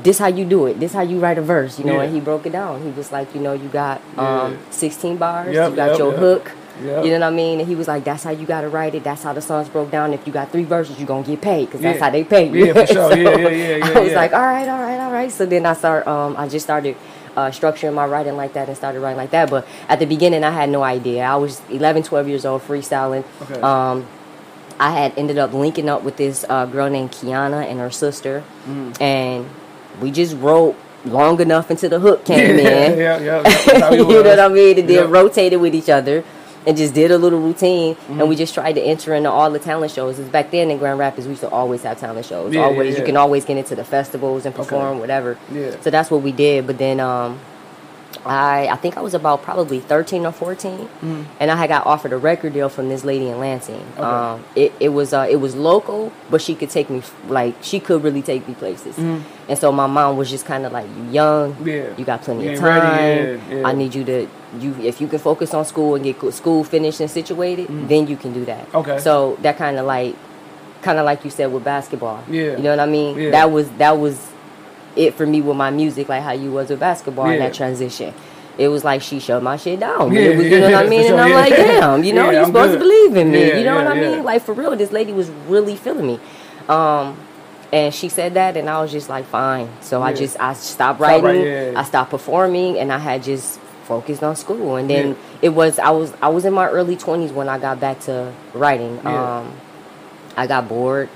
This how you do it. This how you write a verse." You know, Yeah. and he broke it down. He was like, "You know, you got um, Yeah. 16 bars. Yep, you got yep, your yep. hook." Yep. You know what I mean? And he was like, "That's how you gotta write it. That's how the songs broke down. If you got three verses, you gonna get paid because that's Yeah. how they pay you." Yeah, for sure. So Yeah, yeah, yeah, yeah, I was yeah. like, "All right, all right, all right." So then I start. Um, I just started uh, structuring my writing like that and started writing like that. But at the beginning, I had no idea. I was 11, 12 years old, freestyling. Okay. Um, I had ended up linking up with this uh, girl named Kiana and her sister, Mm. and we just wrote long enough until the hook came yeah, in. yeah, yeah, yeah. That's how it you know what I mean? And then Yep. rotated with each other and just did a little routine. Mm-hmm. And we just tried to enter into all the talent shows. 'Cause back then in Grand Rapids, we used to always have talent shows. Yeah, yeah, always, yeah. you can always get into the festivals and Okay. perform, whatever. Yeah. So that's what we did. But then um, I I think I was about probably 13 or 14, and I had got offered a record deal from this lady in Lansing. Okay. Um, it, it was uh, it was local, but she could take me like she could really take me places. And so my mom was just kind of like, "You young. Yeah. you got plenty You of time. yeah, yeah. I need you to you if you can focus on school and get school finished and situated, then you can do that." Okay. So that kind of like kind of like you said with basketball. Yeah. You know what I mean? Yeah. That was that was it for me with my music, like how you was with basketball and Yeah. that transition. It was like she shut my shit down. Yeah, It was- you know yeah, what I mean? And I'm yeah. like, damn, you know, Yeah, you're I'm supposed good. to believe in me. Yeah, you know yeah, what I yeah. mean? Like for real, this lady was really feeling me. Um, and she said that, and I was just like, fine. So I just I stopped writing, yeah. I stopped performing, and I had just focused on school. And then Yeah. it was I was I was in my early 20s when I got back to writing. Yeah. Um, I got bored.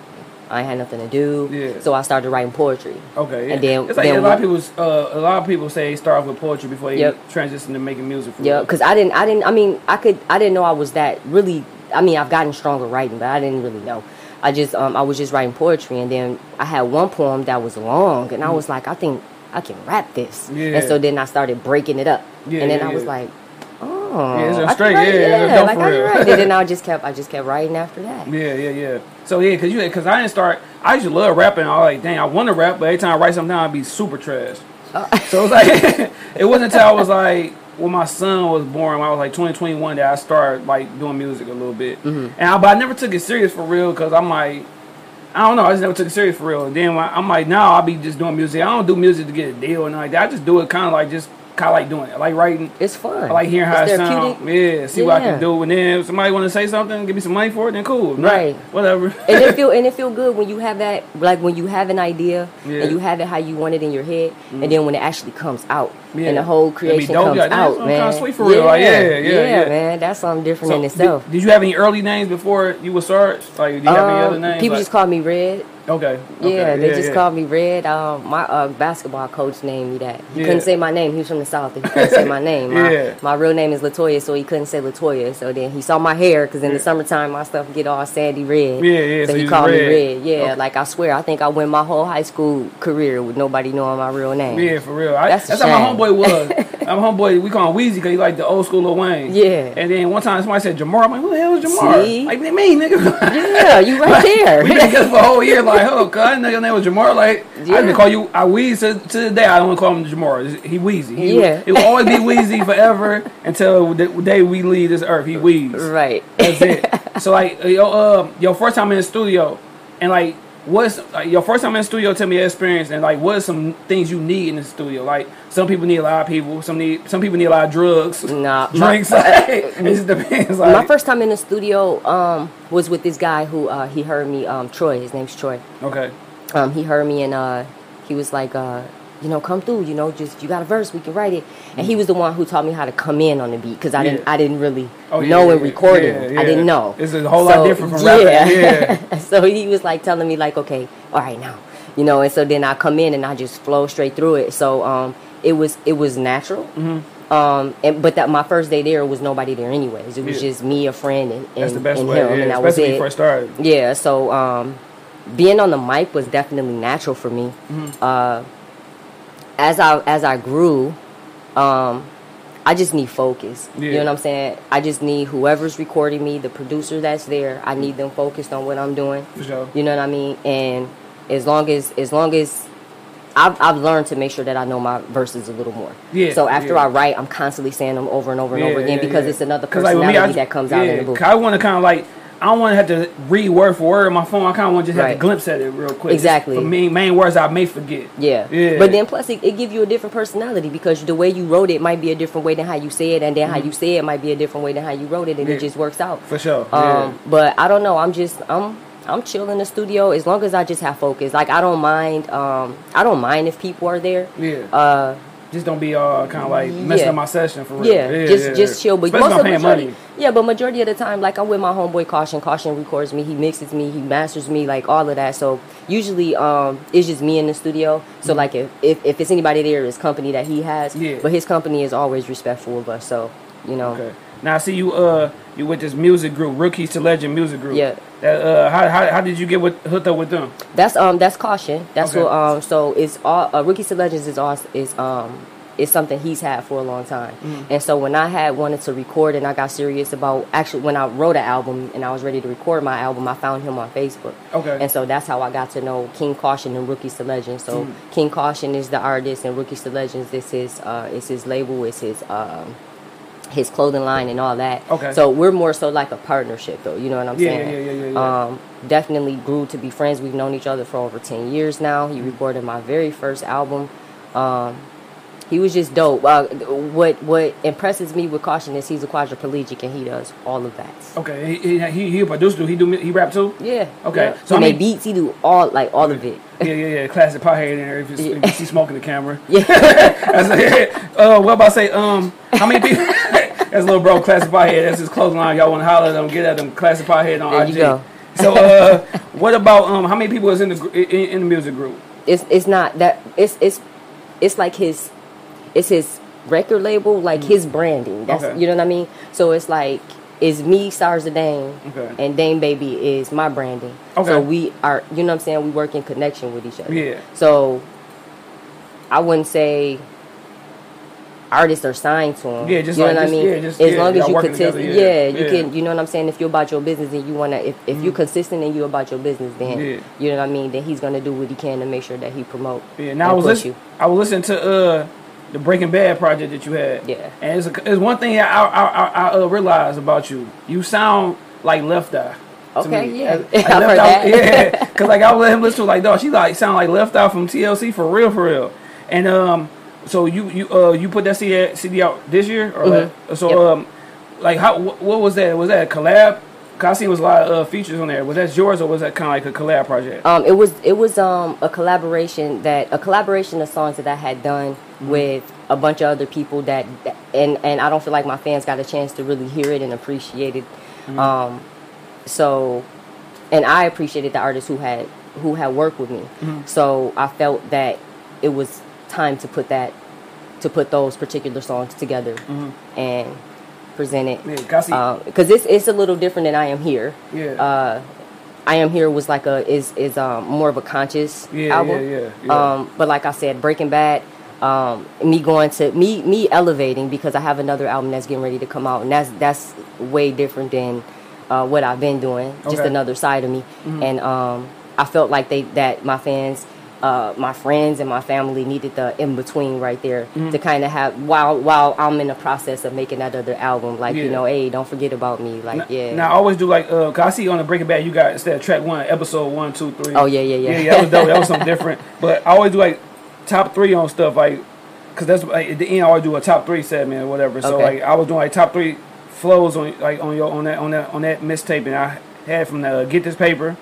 I had nothing to do, Yeah. so I started writing poetry. Okay, yeah. And then- it's like then a lot of people. Uh, a lot of people say start off with poetry before you Yep. transition to making music. For Yeah, because I didn't, I didn't, I mean, I could, I didn't know I was that really. I mean, I've gotten stronger writing, but I didn't really know. I just, um, I was just writing poetry, and then I had one poem that was long, and I was like, I think I can rap this. Mm. Yeah. And so then I started breaking it up, Yeah, and then I was like, oh, Yeah, it's a I can straight- write- yeah, yeah, dope like for I real. and then I just kept, I just kept writing after that. Yeah, yeah, yeah. So yeah, cause you, cause I didn't start. I used to love rapping. I was like, dang, I want to rap, but every time I write something down, I'd be super trash. Uh. so it was like, it wasn't until I was like, when my son was born, when I was like 20, 21, that I started like doing music a little bit. Mm-hmm. And I, but I never took it serious for real, cause I'm like, I don't know, I just never took it serious for real. And then I- I'm like, now I'll be just doing music. I don't do music to get a deal and like that. I just do it kind of like just kind of like doing it, I like writing. It's fun. I like hearing how it's it sounds. Yeah, see what I can do. And then if somebody want to say something, give me some money for it, then cool. Not, Right. Whatever. and it feel and it feel good when you have that like when you have an idea Yeah. Mm-hmm. and you have it how you want it in your head and then when it actually comes out Yeah. and the whole creation comes Yeah, out man kinda sweet for real. Like, yeah, yeah, yeah. man that's something different So, in itself Did, did you have any early names before you were Sarge? Like, do you have any Um, other names? people Like- just call me red okay. yeah okay, they just yeah. called me red um my uh, basketball coach named me that he Yeah. couldn't say my name he was from the south he couldn't say my name my, Yeah. my real name is latoya so he couldn't say latoya so then he saw my hair because in Yeah. the summertime my stuff get all sandy red Yeah, yeah, so, so he called me red. red yeah Okay. like i swear i think i went my whole high school career with nobody knowing my real name Yeah, for real. I, That's that's how my homeboy was. my homeboy, we call him Weezy because he like the old school Lil Wayne. Yeah. And then one time somebody said Jamar. I'm like, who the hell is Jamar? See? Like, what do you mean, nigga? yeah you right there we been together for a whole year. Like, oh, cuz I know your name was Jamar. Like, I Yeah. didn't call you. I Weezy to, to this day. I don't want to call him Jamar. He Weezy. He, Yeah. It will always be Weezy forever until the day we leave this earth. He Weez. right That's it. so like your uh, your first time in the studio, and like what's like, your first time in the studio? Tell me your experience, and like what are some things you need in the studio? Like some people need a lot of people. Some need some people need a lot of drugs, Nah, my- drinks. like, it just depends. Like, my first time in the studio um, was with this guy who uh, he heard me um, troy his name's troy okay, um, he heard me and uh, he was like, uh, you know, come through. You know, just you got a verse, we can write it. And he was the one who taught me how to come in on the beat because I didn't, I didn't really Oh, know yeah, in recording. yeah, yeah. I didn't know. It's a whole lot different from rapping. Yeah. so he was like telling me like, okay, all right now, you know. And so then I come in and I just flow straight through it. So um, it was it was natural. Mm-hmm. Um, and but that my first day there was nobody there anyways. It was Yeah. just me, a friend, and, and, that's the best and him, Yeah, and that was it. first started. Yeah, so um, being on the mic was definitely natural for me. Mm-hmm. Uh, as I as I grew, um, I just need focus. You know what I'm saying? I just need whoever's recording me, the producer that's there. I need them focused on what I'm doing. Sure. You know what I mean? And as long as as long as I've, I've learned to make sure that I know my verses a little more. Yeah, So after yeah. I write, I'm constantly saying them over and over and over again because it's another 'Cause, like, personality me, that comes out in the book. I want to kind of like, I don't want to have to read word for word on my phone. I kind of want to just have a glimpse at it real quick. Exactly. For me, main words I may forget. Yeah. Yeah. But then plus it, it give you a different personality because the way you wrote it might be a different way than how you say it and then how you say it might be a different way than how you wrote it and Mm-hmm. Yeah. it just works out. For sure. Um but I don't know, I'm just I'm I'm chill in the studio as long as I just have focus. Like I don't mind um I don't mind if people are there. yeah. Yeah. Uh just don't be uh kind of like messing yeah. up my session for real. yeah, just yeah, just yeah. chill. But Especially most of paying majority, money. yeah, but majority of the time, like I'm with my homeboy Caution. Caution records me, he mixes me, he masters me, like all of that. So usually, um, it's just me in the studio. So like if, if if it's anybody there, it's company that he has. Mm-hmm. Yeah. But his company is always respectful of us. So you know, Okay. Now I see you uh you with this music group, Rookies to Legend music group. Yeah. That, uh, how, how how did you get with hooked up with them? that's um that's Caution. That's Okay. what um so it's all uh, Rookies to Legends is all is um. It's something he's had for a long time, Mm-hmm. and so when I had wanted to record and I got serious about actually when I wrote an album and I was ready to record my album, I found him on Facebook. Okay. And so that's how I got to know King Caution and Rookies to Legends. So Mm. King Caution is the artist, and Rookies to Legends this is his uh, is his label, is his um, his clothing line, and all that. Okay. So we're more so like a partnership, though. You know what I'm Yeah, saying? yeah, yeah, yeah, yeah. Um, definitely grew to be friends. We've known each other for over ten years now. He recorded my very first album. Um, he was just dope. Uh, what what impresses me with Caution is he's a quadriplegic and he does all of that. Okay. He he he, he a producer. He do he rap too. Yeah. Okay. Yeah. So, So I he mean- beats. He do all like all of it. Yeah, yeah, yeah. Classic pothead in there. If you, Yeah. if you see smoking the camera. Yeah. Like, uh, what about say? Um, how many people? That's little bro, classic pothead. That's his clothing line. Y'all want to holler at them? Get at them, classic pothead on There IG. you go. So, uh, what about um? How many people is in the in, in the music group? it's it's not that it's it's it's like his it's his record label like his branding that's Mm. Okay. you know what i mean so it's like it's me stars of dame Okay. and dame baby is my branding Okay. so we are you know what i'm saying we work in connection with each other Yeah. so i wouldn't say artists are signed to him. Yeah, just you know like- what just- I mean. yeah, just- as yeah, long as you consistent, yeah, yeah, you can. You know what I'm saying. If you're about your business and you wanna, if, if you consistent and you're about your business, then. Yeah. you know what I mean. Then he's gonna do what he can to make sure that he promote. Yeah, now I was listening. you. I was listening to uh the Breaking Bad project that you had. Yeah. and it's, a, it's one thing I I, I, I uh, realized about you. You sound like Left Eye. to Okay, me. yeah. Like I've Left that. Yeah, because like I would let him listen to like dog. She like sound like Left Eye from TLC for real, for real. And um, so you you uh you put that CD, CD out this year or Mhm. like, so Yep. um like how wh- what was that? Was that a collab? Cause I seen was a lot of uh, features on there. Was that yours or was that kind of like a collab project? Um, it was it was um a collaboration that a collaboration of songs that I had done Mm-hmm. with a bunch of other people that and and I don't feel like my fans got a chance to really hear it and appreciate it. Mm-hmm. Um, so, and I appreciated the artists who had who had worked with me. Mm-hmm. So I felt that it was time to put that to put those particular songs together and present it Mm-hmm. Yeah, 'cause I see- because it's it's a little different than I am here. Yeah. Uh, I am here was like a is is um more of a conscious Yeah, album. yeah, yeah, yeah. Um, but like I said, Breaking Bad, um, me going to me me elevating because I have another album that's getting ready to come out, and that's that's way different than uh, what I've been doing. Just Okay. another side of me, Mm-hmm. and um, I felt like they that my fans. Uh, my friends and my family needed the in between right there Mm-hmm. to kind of have while while I'm in the process of making that other album. Like Yeah. you know, hey, don't forget about me. Like Now- yeah, Now I always do like uh, cause I see on the Breaking Bad you got instead of track one, episode one, two, three. Oh, yeah, yeah, yeah. Yeah, yeah, that was dope. That was something different. But I always do like top three on stuff like, cause that's like at the end I always do a top three segment or whatever. So Okay. like I was doing like top three flows on like on your on that on that on that mixtape and I had from the uh, Get This Paper,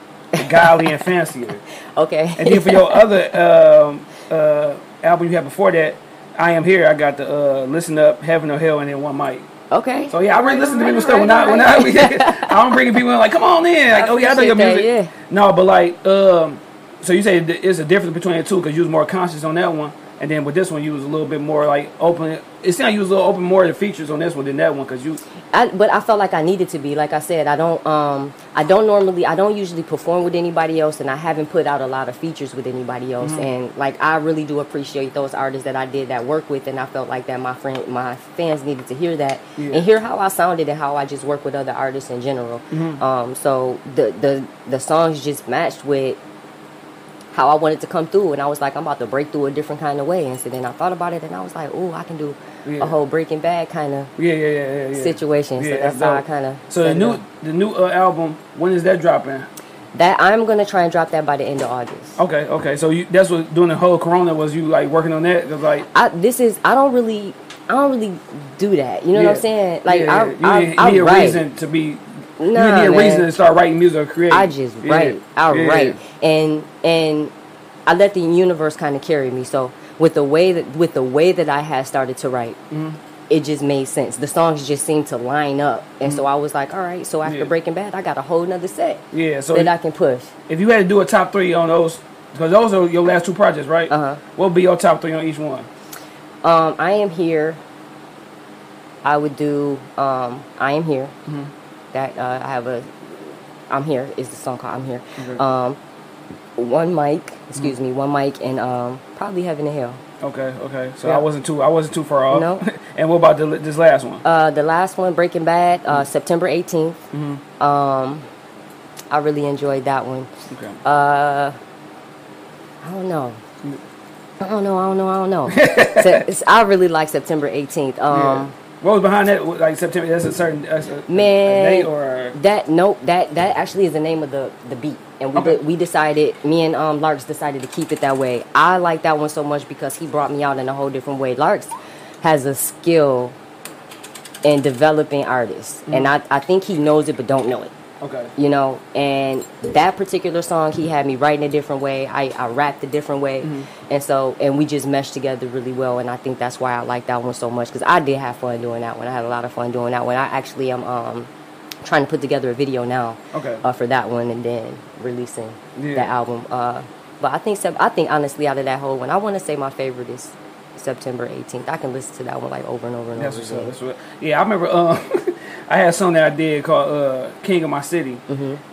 Godly and Fancier. okay. And then for your other um, uh, album you had before that, I Am Here, I got the uh, Listen Up, Heaven or Hell, and then One Mic. okay. So yeah, I really listen to Right, people's stuff when I when I, I don't bring people in like, come on in, like, I oh yeah, I know your music. that, No, but like, um, so you say it's a difference between the two because you was more conscious on that one, and then with this one, you was a little bit more like open. It seemed like you was a little open more to features on this one than that one because you. I, but I felt like I needed to be. Like I said, I don't. Um, I don't normally. I don't usually perform with anybody else, and I haven't put out a lot of features with anybody else. Mm-hmm. And like, I really do appreciate those artists that I did that work with, and I felt like that my friend, my fans needed to hear that Yeah. and hear how I sounded and how I just work with other artists in general. Mm-hmm. Um, so the the the songs just matched with how I wanted to come through, and I was like, I'm about to break through a different kind of way. And so then I thought about it, and I was like, oh, I can do Yeah. a whole Breaking Bad kind of Yeah, yeah, yeah, yeah. yeah. situation. so Yeah, that's how I kind of. So the new the new uh, album, when is that dropping? that I'm gonna try and drop that by the end of August. Okay, okay. So you that's what during the whole Corona was you like working on that? Cause like I this is I don't really I don't really do that. You know yeah. what I'm saying? Like yeah, I yeah. I, need, I, a write. reason to be. You need a man. reason to start writing music or creating. I just Yeah. write. I Yeah. write, and and I let the universe kind of carry me. So with the way that with the way that I had started to write, Mm-hmm. it just made sense. The songs just seemed to line up, and so I was like, all right. So after Mm-hmm. Yeah. Breaking Bad, I got a whole nother set Yeah. So that I can push. if you had to do a top three on those, because those are your last two projects, right? Uh-huh. What would be your top three on each one? Um, I am here. I would do. Um, I am here. Mm-hmm. That uh, I have a. I'm here is the song called I'm here. Okay. Um, one mic. Mm-hmm. Excuse me. One mic and um, probably Heaven and Hell. Okay, okay. So Yeah. I wasn't too I wasn't too far off. No. and what about the, this last one? Uh, the last one, Breaking Bad, uh, Mm-hmm. September 18th. Um, I really enjoyed that one. Okay. Uh, I don't know. I don't know. I don't know. I don't know. so, I really like September 18th. yeah. What was behind that? Like September? That's a certain that's a, Man, a date or that nope that that actually is the name of the the beat, and we Okay. we decided me and um Larks decided to keep it that way. I like that one so much because he brought me out in a whole different way. Larks has a skill in developing artists, and I I think he knows it but don't know it. Okay. You know, and that particular song, he had me writing a different way. I, I rapped a different way, and so and we just meshed together really well. And I think that's why I like that one so much because I did have fun doing that one. I had a lot of fun doing that one. I actually am um trying to put together a video now, Okay. uh, for that one, and then releasing Yeah. that album. Uh, but I think Sep- I think honestly, out of that whole one, I want to say my favorite is September 18th. I can listen to that one like over and over and That's over again. That's what. Yeah, I remember. Um, I had something that I did called uh, "King of My City,"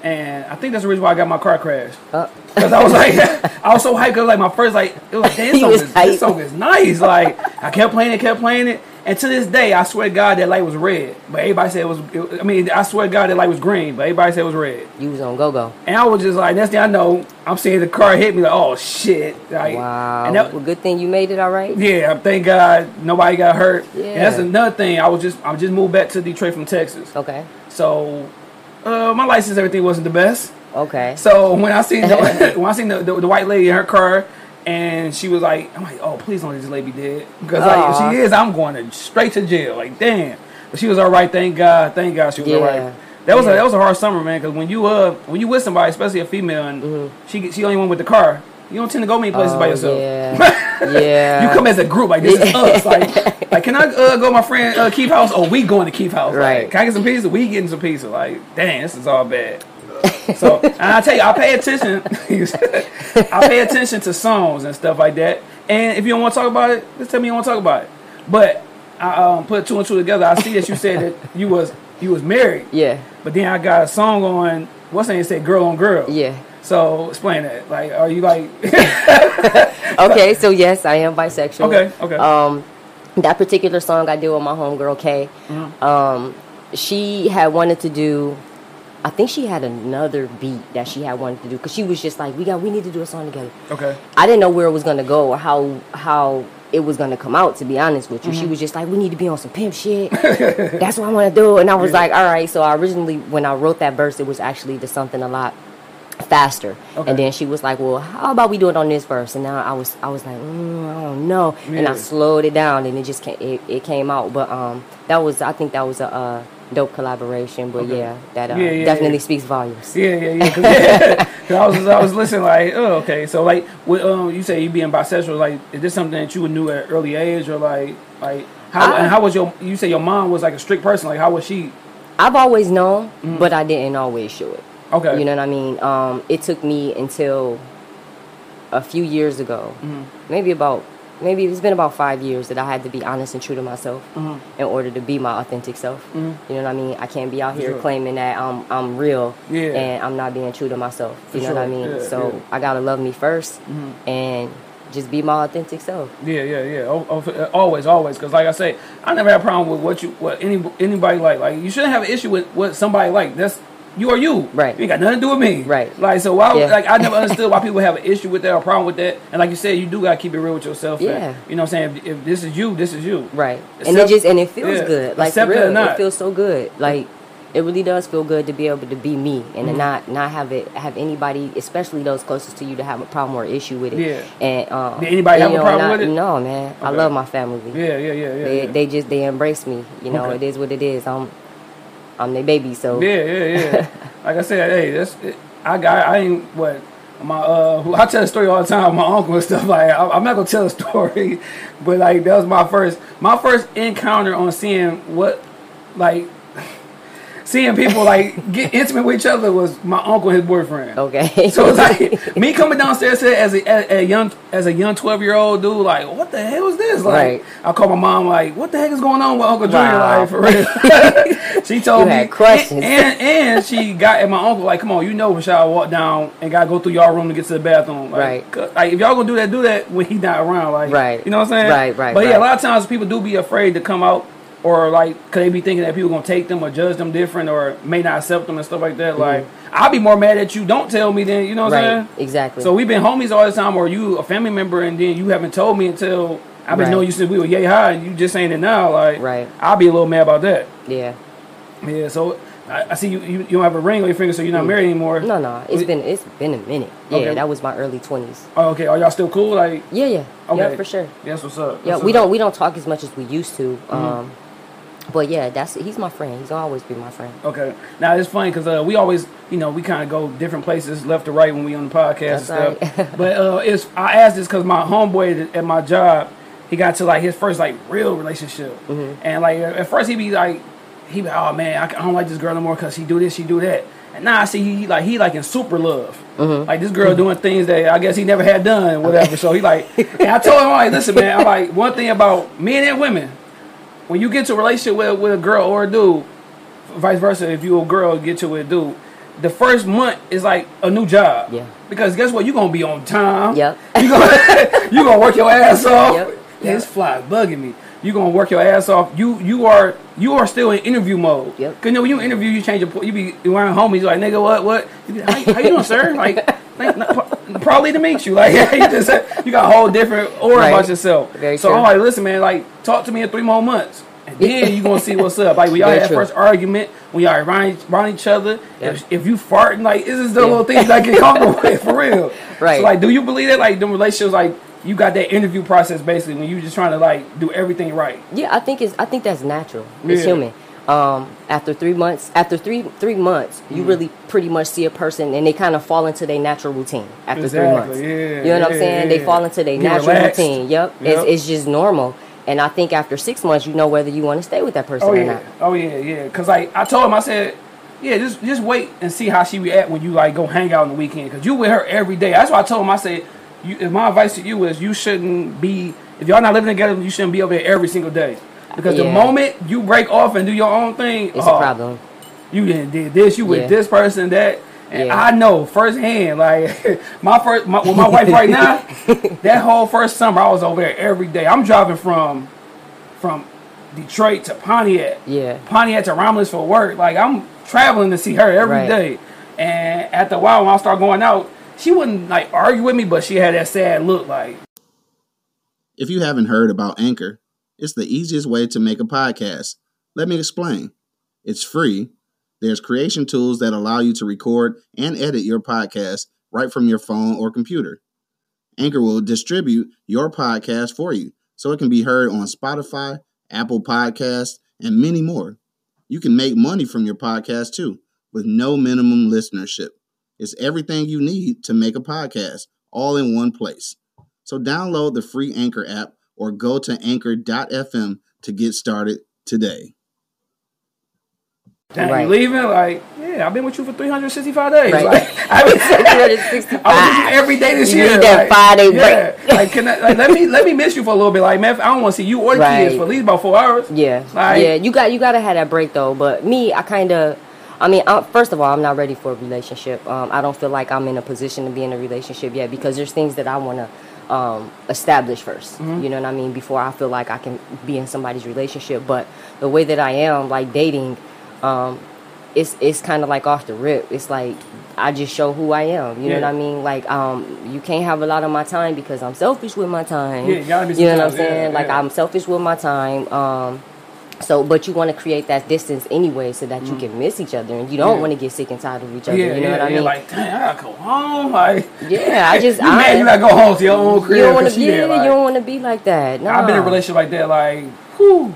and I think that's the reason why I got my car crashed. Mm-hmm. Uh, Because I was like, I was so hyped. Cause like my first like, it was like, damn, this song, is, this song is nice. Like I kept playing it, kept playing it, and to this day, I swear to God that light was red, but everybody said it was. It, I mean, I swear to God that light was green, but everybody said it was red. you was on go go. And I was just like, next thing I know, I'm seeing the car hit me like, oh shit. Like, Wow. And that, well, good thing you made it all right. yeah, thank God nobody got hurt. Yeah. And that's another thing. I was just I just moved back to Detroit from Texas. Okay. So uh, my license, everything wasn't the best. Okay. So when I seen the, when I seen the, the, the white lady in her car, and she was like, I'm like, oh please don't let this lady be dead because like if she is, I'm going to straight to jail. Like damn, but she was all right. Thank God, thank God she was Yeah. all right. That was a, that was a hard summer, man. Because when you uh when you with somebody, especially a female, and she she only went with the car, you don't tend to go many places by Oh, yourself. Yeah. yeah. You come as a group, like this is us. Like, like can I uh, go to my friend uh, Keith house? Or we going to Keith house? Like, Right. can I get some pizza? We getting some pizza. Like, dang, this is all bad. So and I tell you, I pay attention. I pay attention to songs and stuff like that. And if you don't want to talk about it, just tell me you don't want to talk about it. But I um, put two and two together. I see that you said that you was you was married, Yeah. but then I got a song on. What's the name? It said "Girl on Girl." Yeah. So explain that. Like, are you like? Okay. So yes, I am bisexual. okay, okay. Um, that particular song I did with my homegirl Kay. Mm-hmm. Um, she had wanted to do. I think she had another beat that she had wanted to do because she was just like, "We got, we need to do a song together." okay. I didn't know where it was gonna go or how how it was gonna come out. To be honest with you, Mm-hmm. she was just like, "We need to be on some pimp shit." That's what I want to do, and I was like, "All right." So I originally, when I wrote that verse, it was actually to something a lot faster. Okay. And then she was like, "Well, how about we do it on this verse?" And now I was I was like, mm, "I don't know," and I slowed it down, and it just came, it, it came out. But um, that was I think that was a. uh Dope collaboration, but Okay. yeah, that uh, Yeah, yeah, definitely yeah. speaks volumes. Yeah, yeah, yeah. Cause, yeah, 'cause I was I was listening like, oh, okay. So like, with, um, you say you being bisexual, like, is this something that you knew at an early age, or like, like how I- and how was your? You say your mom was like a strict person. Like, how was she? I've always known, but I didn't always show it. Okay. You know what I mean? Um, it took me until a few years ago, Mm-hmm. maybe about maybe it's been about five years that I had to be honest and true to myself Mhm. in order to be my authentic self. Mhm. You know what I mean? I can't be out here sure. claiming that I'm I'm real Yeah. and I'm not being true to myself. For You know what I mean? Yeah, so yeah. I gotta love me 1st Mhm. and just be my authentic self. Yeah, yeah, yeah. Oh, oh, uh, always, always. Because like I say, I never had a problem with what you, what any anybody like. Like you shouldn't have an issue with what somebody like. That's you are you. Right. You ain't got nothing to do with me. Right. Like so, why? Yeah. Like I never understood why people have an issue with that or problem with that. And like you said, you do gotta keep it real with yourself. and, Yeah. you know what I'm saying? If, if this is you, this is you. Right. and it just and it feels yeah, good. Like accept it or real. not. It feels so good. Like it really does feel good to be able to be me and Mm-hmm. to not not have it have anybody, especially those closest to you, to have a problem or issue with it. Yeah. And um, Did anybody and, have a problem not- with it? No, man. I love my family. Yeah, yeah, yeah, yeah. They yeah. they just they embrace me. You know, Okay. it is what it is. I'm I'm their baby. So Yeah, yeah, yeah. like I said, hey, that's I got. I ain't what my uh. I tell a story all the time. My uncle and stuff like. I, I'm not gonna tell a story, but like that was my first my first encounter on seeing what like seeing people like get intimate with each other was my uncle and his boyfriend. okay. So it's like me coming downstairs as a, as a young as a young twelve year old dude, like what the hell is this? Like Right. I called my mom, like what the heck is going on with Uncle Junior? Wow. Like for real. she told me questions. and, and and she got at my uncle like, come on, you know, Rashad walk down and gotta go through y'all room to get to the bathroom. Like, Right. Like if y'all gonna do that, do that when he not around. Like Right. you know what I'm saying? Right, right, But yeah, a lot of times people do be afraid to come out. Or like, could they be thinking that people gonna take them or judge them different, or may not accept them and stuff like that? Mm-hmm. Like, I'll be more mad at you. Don't tell me then. You know what I'm saying? right. Exactly. So we've been homies all the time, or you a family member, and then you haven't told me until I've been Right. knowing you since we were yay high, and you just saying it now. Like, Right. I'll be a little mad about that. yeah. Yeah. So I, I see you, you. You don't have a ring on your finger, so you're not mm. married anymore. No, no. it's been it's been a minute. Yeah, Okay. that was my early twenties. Oh, okay. Are y'all still cool? Like, Yeah, yeah. Okay. Yeah, for sure. yes. What's up? Yeah, we up? don't we don't talk as much as we used to. Mm-hmm. Um, But yeah, that's he's my friend. He's always be my friend. Okay. Now it's funny because uh, we always, you know, we kind of go different places, left to right when we on the podcast That's and right. stuff. but uh, it's I asked this because my homeboy at my job, he got to like his first like real relationship, Mm-hmm. and like at first he be like, he be oh man, I, I don't like this girl no more because she do this, she do that. And now I see he like he like in super love, Mm-hmm. like this girl doing things that I guess he never had done, whatever. so he like, and I told him, I'm like, listen, man, I'm like one thing about men and women, when you get to a relationship with with a girl or a dude, vice versa, if you a girl get to a dude, the first month is like a new job. Yeah. Because guess what? You're gonna be on time. Yep. You gonna you gonna work your ass off. Yep. Yeah, This fly is bugging me. You're gonna work your ass off. You you are you are still in interview mode. Yep. Cause you know when you interview, you change your you be around homies like nigga what what You be, how, how you doing sir like. Like, Probably to meet you, like you just you got a whole different aura Right. about yourself. Very so true. I'm like, listen, man, like talk to me in three more months, and then you gonna see what's up. Like we y'all Very had true. first argument, when y'all around, around each other. Yep. If, if you farting, like this is the Yeah. little things I get comfortable with for real. Right. So like, do you believe that like the relationships like you got that interview process basically when you just trying to like do everything right? Yeah, I think it's I think that's natural. It's Yeah. human. Um, after three months, after three three months, Mm-hmm. you really pretty much see a person and they kind of fall into their natural routine after Exactly, three months. yeah, you know what I'm saying? yeah. They fall into their natural relaxed. routine. Yep. Yep. It's, it's just normal. And I think after six months, you know whether you want to stay with that person Oh or not. oh yeah, yeah. Cause like I told him, I said, yeah, just just wait and see how she react when you like go hang out on the weekend. Cause you with her every day. That's why I told him. I said, you, if my advice to you is you shouldn't be if y'all not living together, you shouldn't be over there every single day. Because the moment you break off and do your own thing, It's oh, a uh, problem. You did did this, you with Yeah. this person, that. And Yeah. I know firsthand, like my first, my, with my wife right now, that whole first summer I was over there every day. I'm driving from, from Detroit to Pontiac, Yeah. Pontiac to Romulus for work. Like I'm traveling to see her every Right. day. And after a while, when I start going out, she wouldn't like argue with me, but she had that sad look, like If you haven't heard about Anchor, it's the easiest way to make a podcast. Let me explain. It's free. There's creation tools that allow you to record and edit your podcast right from your phone or computer. Anchor will distribute your podcast for you so it can be heard on Spotify, Apple Podcasts, and many more. You can make money from your podcast too with no minimum listenership. It's everything you need to make a podcast all in one place. So download the free Anchor app or go to anchor.fm to get started today. Damn, Right. you leaving? Like, yeah, Yeah, I've been with you for 365 days. Right. Like, I was, 365. I was with you every day this You year. need that like, five-day yeah. break. like, can I, like, let me let me miss you for a little bit. Like, man, I don't want to see you or the Right. kids for at least about four hours. Yeah, Like- yeah. You got you got to have that break though. But me, I kind of, I mean, I, first of all, I'm not ready for a relationship. Um, I don't feel like I'm in a position to be in a relationship yet because there's things that I want to um, establish 1st Mm-hmm. You know what I mean? Before I feel like I can be in somebody's relationship. But the way that I am, like dating, um, it's it's kind of like off the rip. It's like I just show who I am. You know what I mean? Like um, you can't have a lot of my time because I'm selfish with my time. Yeah, you gotta be You know what I'm sometimes, yeah, saying? like yeah. I'm selfish with my time. Um, so, but you want to create that distance anyway, so that you can miss each other, and you don't Mm. Yeah. want to get sick and tired of each other. Yeah, you know yeah, what I yeah. mean? Like, dang, I gotta go home. Like, yeah, I just you I, mad you gotta go home to your own crib. you don't want to. Yeah, like- you don't want to be like that. No, I've been in a relationship like that. Like, whew.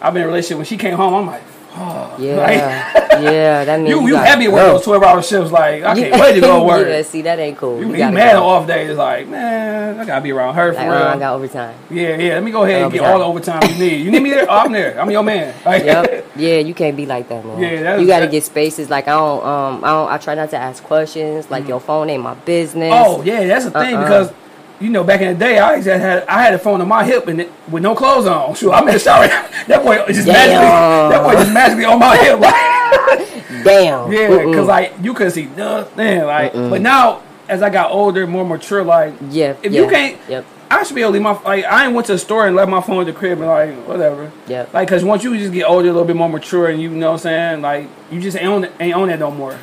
I've been in a relationship when she came home. I'm like, oh, Yeah, like, yeah, that means you you gotta happy with those 12 hour shifts? Like, I can't wait to go to work. yeah, see, that ain't cool. You, You you gotta mad go. off days? Like, man, I gotta be around her for Like, real. uh, I got overtime. yeah, yeah. Let me go ahead and get all the overtime you need. You need me there? Oh, I'm there. I'm your man. Like, Yep. Yeah, you can't be like that, man. Yeah, that's- you got to that- get spaces. Like I don't, um, I don't. I try not to ask questions. Like your phone ain't my business. Oh yeah, that's the thing Uh-uh. because you know back in the day I had I had a phone on my hip and it, with no clothes on. Sure, I'm in the shower. that boy just Damn. magically that boy just magically on my hip. Like, damn. yeah, because like you couldn't see nothing. Like, but now as I got older, more mature, like yeah. if yeah, you can't. Yep. I should be able to leave my like I ain't went to the store and left my phone at the crib and like whatever. Yeah. Like cause once you just get older, a little bit more mature, and you know what I'm saying, like you just ain't on ain't on that no more.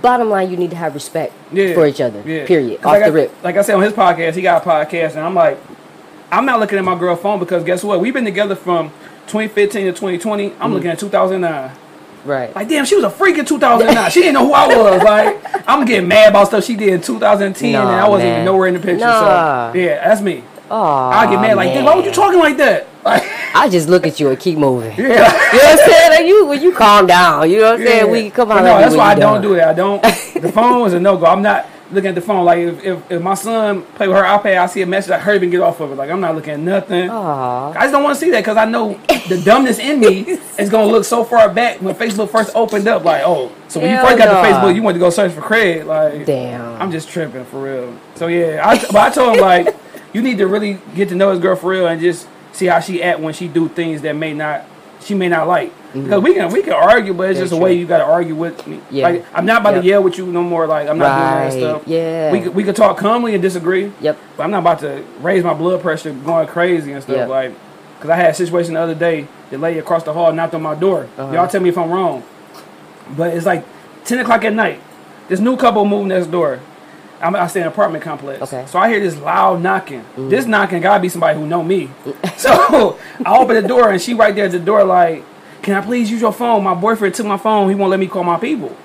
Bottom line, you need to have respect Yeah. for each other. Yeah. Period. Off like the I, rip. Like I said on his podcast, he got a podcast, and I'm like, I'm not looking at my girl phone because guess what? We've been together from 2015 to 2020. I'm Mm-hmm. looking at 2009. Right. Like, damn, she was a freak in 2009. she didn't know who I was. Like, I'm getting mad about stuff she did in 2010, and I wasn't man. even nowhere in the picture. Nah. So, yeah, that's me. Oh. I get mad like, damn, why were you talking like that? Like, I just look at you and keep moving. Yeah. You know what I'm saying? Like you, when you calm down, you know what I'm saying? We come on. No, that's why I don't do that. I don't. The phone is a no go. I'm not looking at the phone. Like if, if, if my son play with her iPad, I see a message. I hurry up and get off of it. Like I'm not looking at nothing. Aw. I just don't want to see that because I know the dumbness in me is gonna look so far back when Facebook first opened up. Like oh, so when you Hell first got nah. to Facebook, you went to go search for Craig. Like Damn. I'm just tripping for real. So yeah, I, but I told him like you need to really get to know his girl for real and just see how she act when she do things that may not she may not like. Because we can we can argue, but it's Mm-hmm. Just a true. way you got to argue with me. Yeah. Like I'm not about Yep. to yell with you no more. Like I'm not Right. doing that stuff. Yeah. we could, we could talk calmly and disagree. Yep. But I'm not about to raise my blood pressure going crazy and stuff Yep. like. Because I had a situation the other day. The lady across the hall knocked on my door. Uh-huh. Y'all tell me if I'm wrong. But it's like 10 o'clock at night. This new couple moved next door. I'm, I stay in an apartment complex. Okay. So I hear this loud knocking. This knocking gotta be somebody who know me. so I open the door and she right there at the door like, can I please use your phone? My boyfriend took my phone. He won't let me call my people.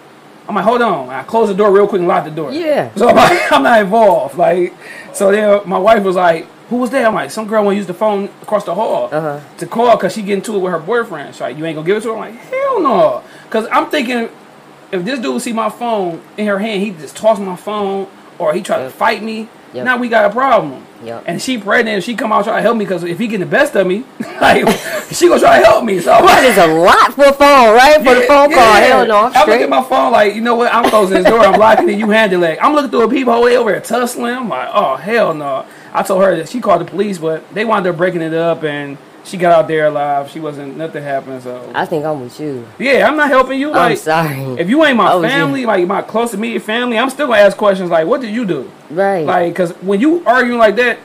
I'm like, hold on. I close the door real quick and lock the door. Yeah. So I'm like, I'm not involved. Like, so then my wife was like, who was there? I'm like, some girl want to use the phone across the hall Uh-huh. to call because she getting to it with her boyfriend. She's like, you ain't gonna give it to her? I'm like, hell no. Because I'm thinking, if this dude see my phone in her hand, he just toss my phone or he try to fight me. Yep. Now we got a problem. Yep. And she pregnant. She come out try to help me because if he get the best of me, like she gonna try to help me. So I'm like, is a lot for a phone, right? For the phone call. yeah. Hell no, I'm I look at my phone like, you know what? I'm closing this door. I'm locking it. You handle it. I'm looking through a peephole way over at tussling. I'm like, oh hell no. I told her that she called the police, but they wound up breaking it up, and she got out there alive. She wasn't nothing happened. So I think I'm with you. yeah, I'm not helping you. I'm sorry. if you ain't my Oh, yeah. family, like my close immediate family, I'm still gonna ask questions like, what did you do? right. Like, cause when you arguing like that,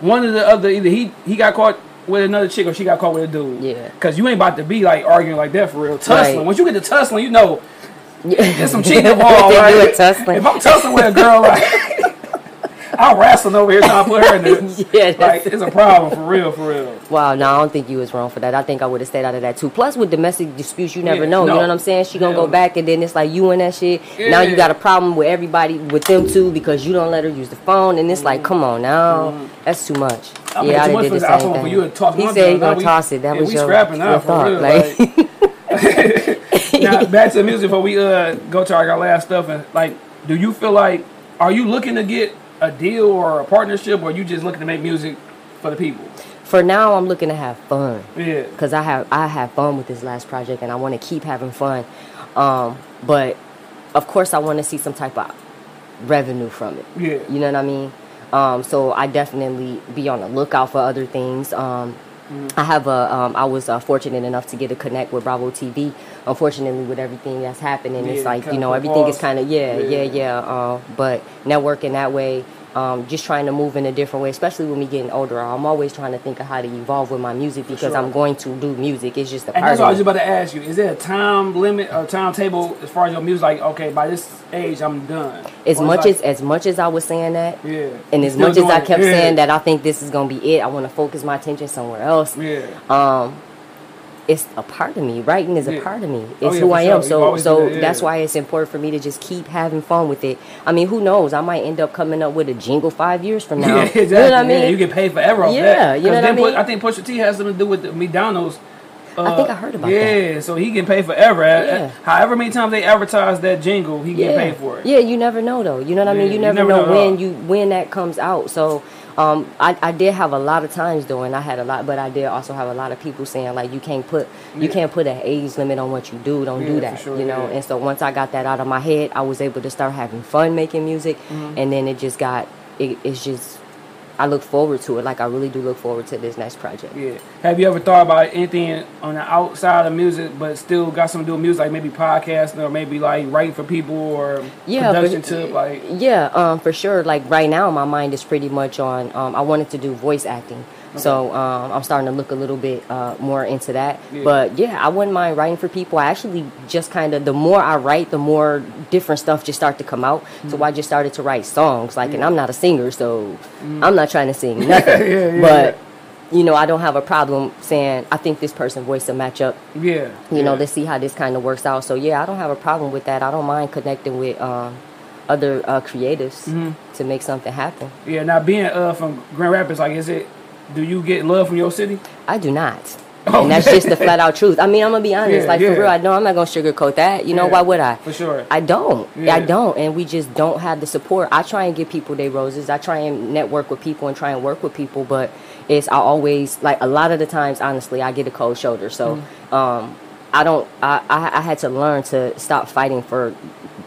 one of the other either he he got caught with another chick or she got caught with a dude. Yeah. Cause you ain't about to be like arguing like that for real. Tussling. Right. Once you get to tussling, you know Yeah. there's some cheating involved. Right? If I'm tussling with a girl, like I'm wrestling over here trying to put her in the yeah, like it's a problem for real, for real. wow. No, I don't think you was wrong for that. I think I would have stayed out of that too. Plus, with domestic disputes, you never Yeah, know. no. You know what I'm saying? She gonna Hell go back, and then it's like you and that shit. Yeah. Now you got a problem with everybody, with them too, because you don't let her use the phone, and it's like, come on now, that's too much. I yeah, I did the same for thing. you to toss he said he gonna toss it. That yeah, was we your, scrapping your thought. real, like, now back to the music before we uh go to our last stuff and like, do you feel like are you looking to get a deal or a partnership, or you just looking to make music for the people? for now, I'm looking to have fun. Yeah. because I have I have fun with this last project and I want to keep having fun. Um, but of course, I want to see some type of revenue from it. Yeah. You know what I mean? Um, so I definitely be on the lookout for other things. Um, I have a. Um, I was uh, fortunate enough to get a connect with Bravo TV. Unfortunately, with everything that's happening, Yeah, it's like you know everything is kind of yeah, Yeah. yeah, yeah. Uh, but networking that way, um, just trying to move in a different way, especially when we getting older. I'm always trying to think of how to evolve with my music because sure. I'm going to do music. It's just a And that's what I was about to ask you. Is there a time limit or timetable as far as your music? Like, okay, by this age, I'm done. As Or much like- as as much as I was saying that, yeah, and as much as I doing it. kept Yeah. saying that I think this is gonna be it, I want to focus my attention somewhere else. Yeah, Um, it's a part of me. Writing is a Yeah. part of me. Oh, It's yeah, who I sure. am. So so that, that's yeah. why it's important for me to just keep having fun with it. I mean, who knows? I might end up coming up with a jingle five years from now. exactly. You know what I mean? You get paid forever off Yeah, that. you know what I mean? I think Pusha T has something to do with the McDonald's. Uh, think I heard about that. yeah, so he getting paid forever. Yeah. However many times they advertise that jingle, he get yeah. paid for it. Yeah, you never know though. You know what I mean? You you never, never know, know when you when that comes out. So um, I, I did have a lot of times though, and I had a lot, but I did also have a lot of people saying like you can't put you Yeah. can't put an age limit on what you do. Don't Yeah, do that. sure, you know. yeah. And so once I got that out of my head, I was able to start having fun making music, Mm-hmm. and then it just got it, it's just I look forward to it. Like I really do look forward to this next project. Yeah. Have you ever thought about anything on the outside of music, but still got something to do with music, like maybe podcasting or maybe like writing for people or Yeah, production but- tip? Like, Yeah, um, for sure. Like right now, my mind is pretty much on. Um, I wanted to do voice acting, so um, I'm starting to look a little bit uh, more into that. Yeah. But yeah, I wouldn't mind writing for people. I actually just kind of the more I write, the more different stuff just start to come out. Mm-hmm. So I just started to write songs. Like, and I'm not a singer, so I'm not trying to sing nothing. Mm-hmm. Yeah, yeah, but you know, I don't have a problem saying I think this person voice will match up yeah. you know, let's see how this kind of works out. So yeah, I don't have a problem with that. I don't mind connecting with um, other uh, creatives Mm-hmm. to make something happen. Yeah, now being uh from Grand Rapids, like, is it? Do you get love from your city? I do not. Oh, and that's just the flat out truth. I mean, I'm gonna be honest. Yeah, like yeah. for real, I know I'm not gonna sugarcoat that. You know, Yeah, why would I? For sure. I don't. I don't. And we just don't have the support. I try and give people their roses. I try and network with people and try and work with people, but it's I always like a lot of the times. Honestly, I get a cold shoulder. So, Mm-hmm. um, I don't. I, I I had to learn to stop fighting for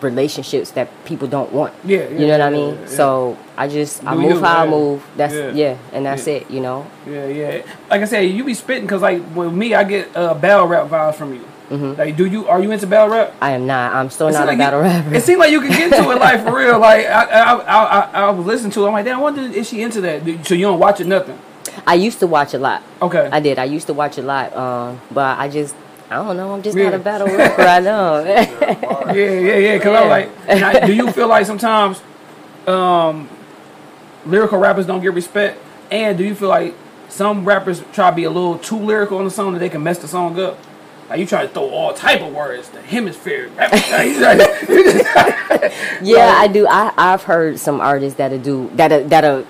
relationships that people don't want. Yeah, yeah, you know what I mean. yeah. So I just I Do move you, how I move. That's Yeah. and that's it. You know. Yeah, yeah. Like I said, you be spitting because, like, with me, I get uh, battle rap vibes from you. Like, do you are you into battle rap? I am not. I'm still not seem a battle you, rapper. It seemed like you could get to it, like for real. Like I, I, I, I, I was listening to. it. I'm like, damn, I wonder is she into that? So you don't watch it, nothing? I used to watch a lot. Okay. I did. I used to watch a lot, um, but I just, I don't know. I'm just Yeah. not a battle rapper. I know. yeah, yeah, yeah. Cause I'm like, I, do you feel like sometimes, um, lyrical rappers don't get respect? And do you feel like some rappers try to be a little too lyrical on the song that they can mess the song up? Like you try to throw all type of words, the hemisphere. yeah, I do. I I've heard some artists that'll do that'll that'll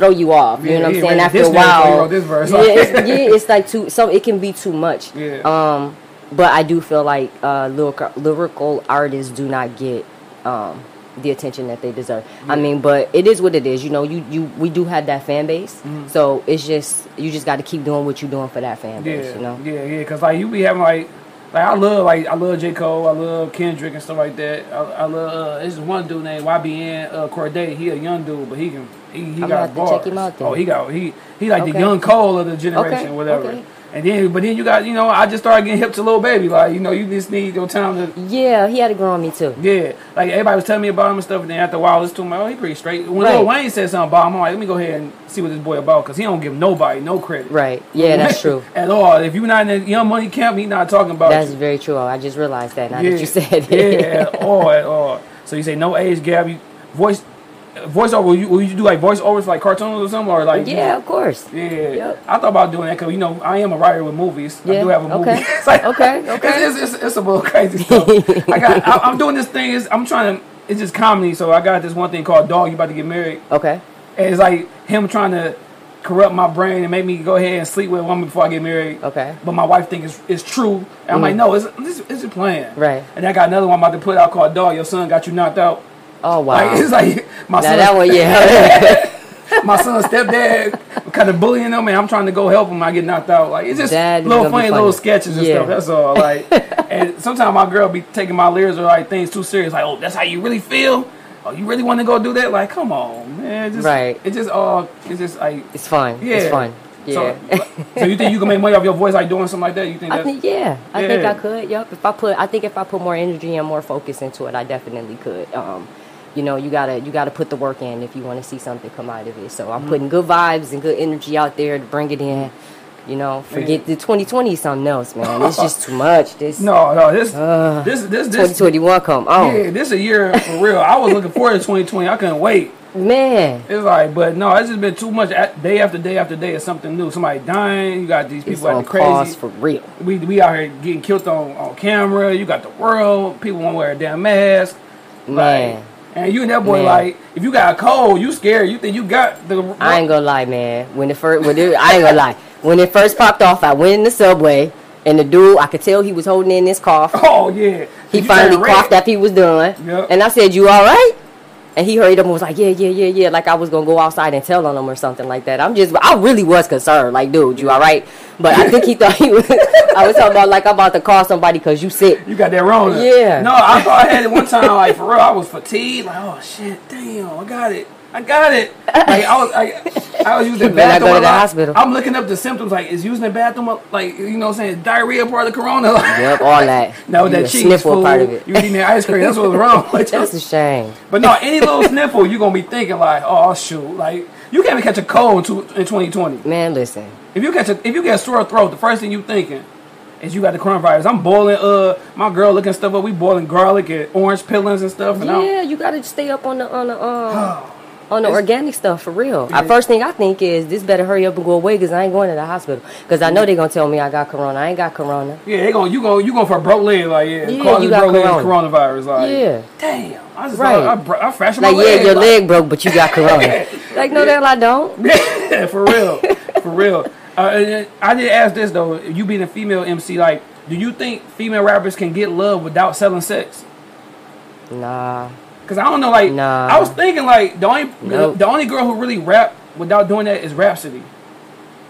throw you off. You Yeah, know what I'm saying? After a nigga thought he while, verse. yeah, it's, yeah, it's like too. So it can be too much. Yeah. Um, but I do feel like uh, lyrical lyrical artists do not get um the attention that they deserve. I mean, but it is what it is. You know, you you we do have that fan base, Mm-hmm. so it's just you just got to keep doing what you're doing for that fan base. Yeah, You know. yeah, yeah. Cause like you be having like, like I love like I love J Cole, I love Kendrick and stuff like that. I, I love uh, this is one dude named YBN uh, Cordae. He a young dude, but he can he, he got bars. check him out. Oh, he got he he like the young Cole of the generation, Okay, whatever. okay. And then, but then you got you know I just started getting hip to Lil Baby. Like you know you just need your time to Yeah, he had to grow on me too. yeah. Like everybody was telling me about him and stuff, and then after a while, I listened to him. Like, oh, he pretty straight. When Right. Lil Wayne said something about him, I'm like, let me go ahead and see what this boy about, cause he don't give nobody no credit. Right. Yeah, that's true. At all. If you're not in the Young Money camp, he not talking about That's you. very true. I just realized that now that you said it. yeah, at all, at all. So you say no age gap. You voice voiceover. Will you, will you do like voiceovers like cartoons or something, or like yeah, of course. Yeah, Yep. I thought about doing that because you know I am a writer with movies. I Yeah, do have a movie. okay. It's like- Okay, okay. It's, it's, it's, it's a little crazy stuff. I got. I, I'm doing this thing. Is I'm trying to. It's just comedy. So I got this one thing called Dog. You about to get married? Okay. And it's like him trying to corrupt my brain and make me go ahead and sleep with a woman before I get married. Okay. But my wife thinks it's, it's true. And I'm like, mm-hmm. no, it's it's, it's a plan. Right. And I got another one I'm about to put out called Dog. Your son got you knocked out. Oh wow. Like it's like my now son. that one, yeah. my son's stepdad kind of bullying them, and I'm trying to go help them. I get knocked out. Like it's just That little gonna funny, little sketches and Yeah. stuff. That's all. Like, and sometimes my girl be taking my lyrics or like things too serious. Like, oh, that's how you really feel. Oh, you really want to go do that? Like, come on, man. Just, Right. It just all. It's just like. It's fine. Yeah. It's fun. Yeah. So, so you think you can make money off your voice like doing something like that? You think I think yeah, I think I could. Yep. If I put, I think if I put more energy and more focus into it, I definitely could. Um, you know, you gotta you gotta put the work in if you want to see something come out of it. So Mm-hmm. I'm putting good vibes and good energy out there to bring it in. You know, forget the 2020 something else, man. It's just too much. This no, no. This, Uh, this, this, this. 2021 come on, Yeah, this a year for real. I was looking forward to 2020. I couldn't wait. man. It's like, but no, it's just been too much. Day after day after day, it's something new. Somebody dying. You got these people pause crazy. for real. We we out here getting killed on, on camera. You got the world. People won't wear a damn mask. Man. Like, and you and that boy Man. like, if you got a cold, you scared. You think you got the. I ain't gonna lie, man. When it first, when it, I ain't gonna lie. When it first popped off, I went in the subway, and the dude, I could tell he was holding in this cough. Oh yeah. He finally coughed after he was done. Yep. And I said, You all right? And he hurried up and was like, Yeah, yeah, yeah, yeah. Like I was gonna go outside and tell on him or something like that. I'm just I really was concerned. Like, dude, you all right? But I think he thought he was I was talking about like I'm about to call somebody because you sick. You got that wrong. Yeah. No, I thought I had it one time. Like for real, I was fatigued. Like oh shit, damn, I got it. I got it. Like I was, I, I was using the bathroom. go to the hospital. I'm looking up the symptoms. Like is using the bathroom like you know what I'm saying diarrhea part of the corona. Like, Yep, all that. No, You that cheese sniffle food. part of it. You eating that ice cream. That's what's wrong. That's a shame. But no, any little sniffle, you gonna be thinking like, oh shoot, like you can't even catch a cold in, 2020. Man, listen. If you catch a, if you get a sore throat, the first thing you thinking is you got the coronavirus. I'm boiling. Uh, my girl looking stuff up. We boiling garlic and orange peelings and stuff. And I'm, Yeah, you gotta stay up on the on the um on the It's- organic stuff for real. Yeah. First thing I think is this better hurry up and go away because I ain't going to the hospital because I know they're gonna tell me I got corona. I ain't got corona. Yeah, they gonna you go you going for a broke leg like yeah, Yeah, you got broke leg corona. coronavirus like Yeah. damn I just Right. I, I, I fractured Like my yeah, your like, leg broke, but you got corona. like no, hell I don't. yeah, for real, for real. Uh, I did ask this though. You being a female MC, like, do you think female rappers can get love without selling sex? Nah, Cause I don't know, like, Nah. I was thinking like the only Nope. the only girl who really rap without doing that is Rapsody.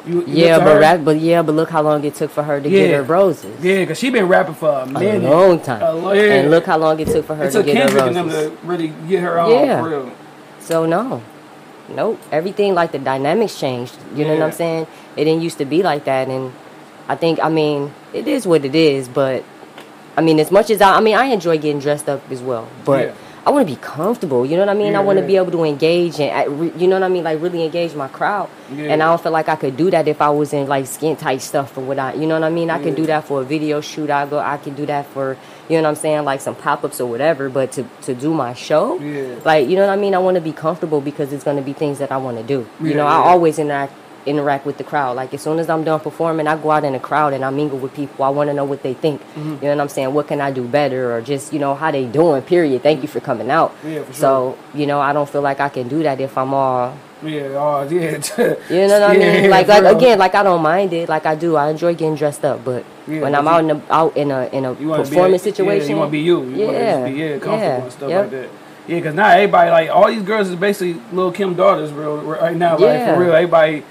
You, you yeah, but rap, but yeah, but look how long it took for her to get her roses. yeah, cause she been rapping for a A long time. A lo- yeah. And look how long it took for her it to get her Kendrick them roses. to really get her on Yeah. real. So no, nope. Everything like the dynamics changed. You know what I'm saying? It didn't used to be like that, and I think I mean it is what it is. But I mean, as much as I, I mean, I enjoy getting dressed up as well. But Yeah. I want to be comfortable. You know what I mean? Yeah, I want to yeah. be able to engage and uh, you know what I mean, like really engage my crowd. Yeah. And I don't feel like I could do that if I was in like skin tight stuff or what I. You know what I mean? I can do that for a video shoot. I go. I can do that for you know what I'm saying, like some pop ups or whatever. But to to do my show. Like, you know what I mean? I want to be comfortable because it's going to be things that I want to do. You know. I always interact interact with the crowd. Like as soon as I'm done performing, I go out in the crowd and I mingle with people. I want to know what they think. Mm-hmm. You know what I'm saying? What can I do better or just, you know, how they doing, period. Thank you for coming out. Yeah, for So, you know, I don't feel like I can do that if I'm all Yeah, oh yeah. you know what I Yeah, mean? Like, like real. again, like I don't mind it. Like I do. I enjoy getting dressed up, but Yeah, when I'm you- out in a out in a in a You wanna be performance yeah, situation, you want to be you. You want to Yeah, just be yeah, comfortable yeah, and stuff yep. like that. Yeah, because now everybody like all these girls is basically little Kim daughters, real right now. Like for real, everybody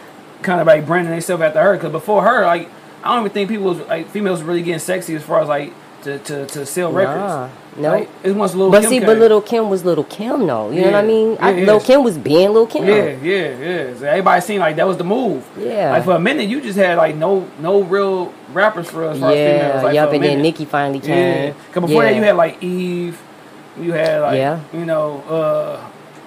kind of like branding themselves after her. Because before her, like I don't even think people was like females really getting sexy as far as like to to, to sell records. Nah, no. Like, it was little. But Kim see, came. but little Kim was little Kim, though. You know what I Yeah. mean? I, Yeah, yeah. Little Kim was being little Kim. Yeah, yeah, yeah. So everybody seemed like that was the move. Yeah. Like for a minute, you just had like no no real rappers for us. Yeah, females, like, a and then. Nicki finally Yeah, came. because before that you had like Eve, you had like Yeah. you know uh,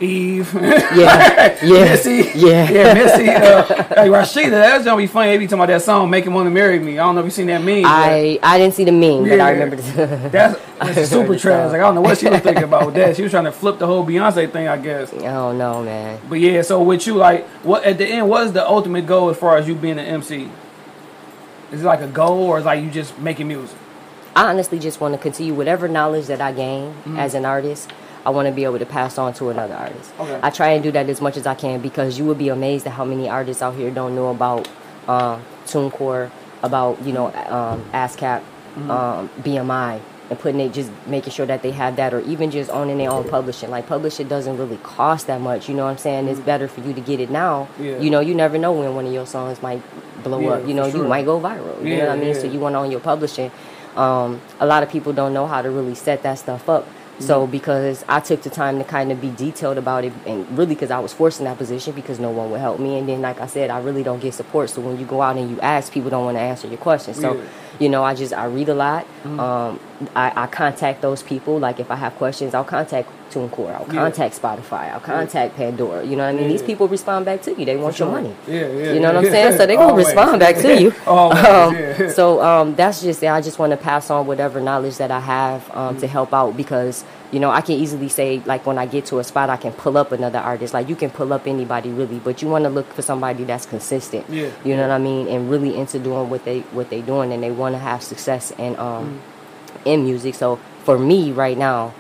Eve, Yeah, yeah, Missy, yeah. yeah, Missy, uh, like Rasheeda. That's gonna be funny every time about that song "Make Him Want to Marry Me." I don't know if you seen that meme. I I didn't see the meme, but I remember. The that's, that's super trash. Like I don't know what she was thinking about with that. She was trying to flip the whole Beyonce thing, I guess. I don't man. But yeah, so with you, like, what at the end, what is the ultimate goal as far as you being an MC? Is it like a goal, or is like you just making music? I honestly just want to continue whatever knowledge that I gain Mm-hmm. as an artist. I want to be able to pass on to another artist. Okay. I try and do that as much as I can because you would be amazed at how many artists out here don't know about um, TuneCore, about you know um, ASCAP, Mm-hmm. um, BMI, and putting it just making sure that they have that or even just owning their own publishing like publishing doesn't really cost that much you know what i'm saying it's better for you to get it now Yeah. you know you never know when one of your songs might blow Yeah, up you know sure. you might go viral Yeah, you know what i mean so you want to own your publishing um, a lot of people don't know how to really set that stuff up so because I took the time to kind of be detailed about it, and really because I was forced in that position because no one would help me, and then like I said, I really don't get support. So when you go out and you ask, people don't want to answer your questions. So, Yeah. You know, I just I read a lot. Mm-hmm. Um, I, I contact those people. Like if I have questions, I'll contact TuneCore. I'll Yeah. contact Spotify. I'll contact Pandora. You know what I mean? These people respond back to you. They want your money. Yeah, yeah. You know what I'm saying? So they're gonna Always. respond back to you. Um, yeah. So um, that's just it. I just want to pass on whatever knowledge that I have um, Mm. to help out because you know I can easily say like when I get to a spot I can pull up another artist. Like you can pull up anybody really, but you want to look for somebody that's consistent. Yeah. You know what I mean? And really into doing what they what they doing and they want to have success and um Mm. in music. So for me right now,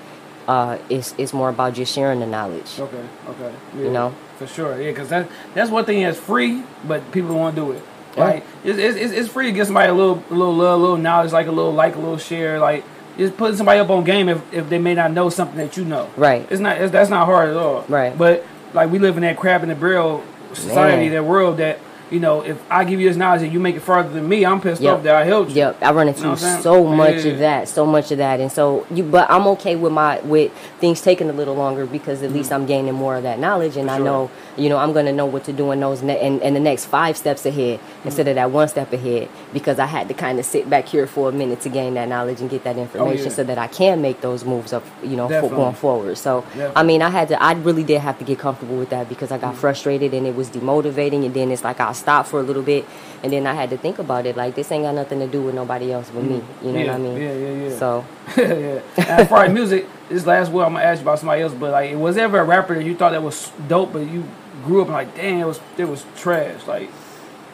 uh, it's it's more about just sharing the knowledge. Okay, okay. Yeah. You know? For sure, yeah, because that, that's one thing that's free, but people don't want to do it. Like, it's, it's, it's- it's free to get somebody a little, a little love, a little knowledge, like a little like, a little share, like, just putting somebody up on game if, if they may not know something that you know. Right. It's not, it's, that's not hard at all. Right. But, like, we live in that crab in the barrel society, Man. that world that, you know, if I give you this knowledge and you make it farther than me, I'm pissed Yep. off that I helped you. Yep, I run into You know what I'm saying? so much Yeah. of that, so much of that, and so you. But I'm okay with my with things taking a little longer because at least I'm gaining more of that knowledge, and I Mm-hmm. sure. know, you know, I'm gonna know what to do in those ne- and, and the next five steps ahead Mm-hmm. instead of that one step ahead because I had to kind of sit back here for a minute to gain that knowledge and get that information Oh, yeah. so that I can make those moves up, you know, for going forward. So Definitely. I mean, I had to, I really did have to get comfortable with that because I Mm-hmm. got frustrated and it was demotivating, and then it's like I stopped for a little bit, and then I had to think about it. Like this ain't got nothing to do with nobody else but me. Mm. You know yeah, what I mean? Yeah, yeah, yeah. So yeah. And as far as music, this last one I'm gonna ask you about somebody else, but like, was ever a rapper that you thought that was dope, but you grew up and like, damn, it was it was trash, like,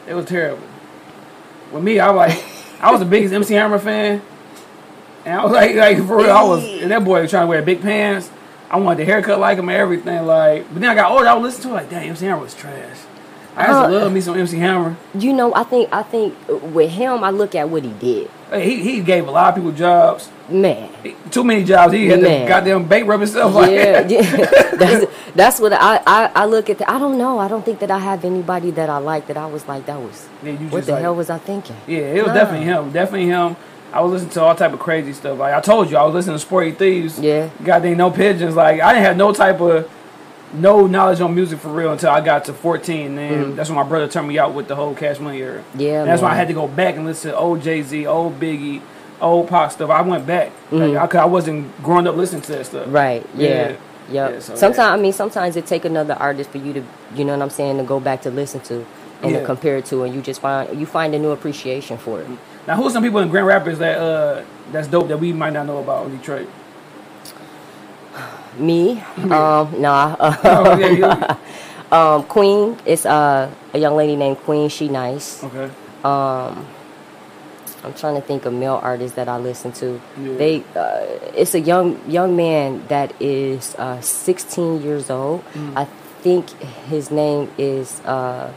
it was terrible. With me, I like, I was the biggest MC Hammer fan, and I was like, like for real, I was, and that boy was trying to wear big pants. I wanted the haircut like him and everything, like. But then I got older, I would listen to it like, damn, MC Hammer was trash. I used to Uh, love me some MC Hammer. you know, I think I think with him, I look at what he did. Hey, he he gave a lot of people jobs. Man, Too many jobs. He had Man. to goddamn bankrupt himself. Like, yeah, yeah. that's that's what I, I I look at. The, I don't know. I don't think that I have anybody that I like that I was like that was. Yeah, what the like- hell was I thinking? Yeah, it was Nah. definitely him. Definitely him. I was listening to all type of crazy stuff. Like I told you, I was listening to Sporty Thievz. Yeah. Goddamn no pigeons. Like I didn't have no type of no knowledge on music for real until I got to 14. And that's when my brother turned me out with the whole Cash Money era. Yeah, that's why I had to go back and listen to old Jay Z, old Biggie, old Pac stuff. I went back. Mhm. Like, I, I wasn't growing up listening to that stuff. Right. Yeah. Yeah. Yep. Yeah, so, sometimes yeah. I mean, sometimes it take another artist for you to, you know what I'm saying, to go back to listen to and Yeah. to compare it to, and you just find you find a new appreciation for it. Now, who's some people in Grand Rapids that uh that's dope that we might not know about in Detroit? Me, um, nah. Oh, yeah, yeah. um, Queen is uh, a young lady named Queen. She nice. Okay. Um, I'm trying to think of male artists that I listen to. Yeah. They, uh, it's a young young man that is uh, 16 years old. Mm. I think his name is. Uh,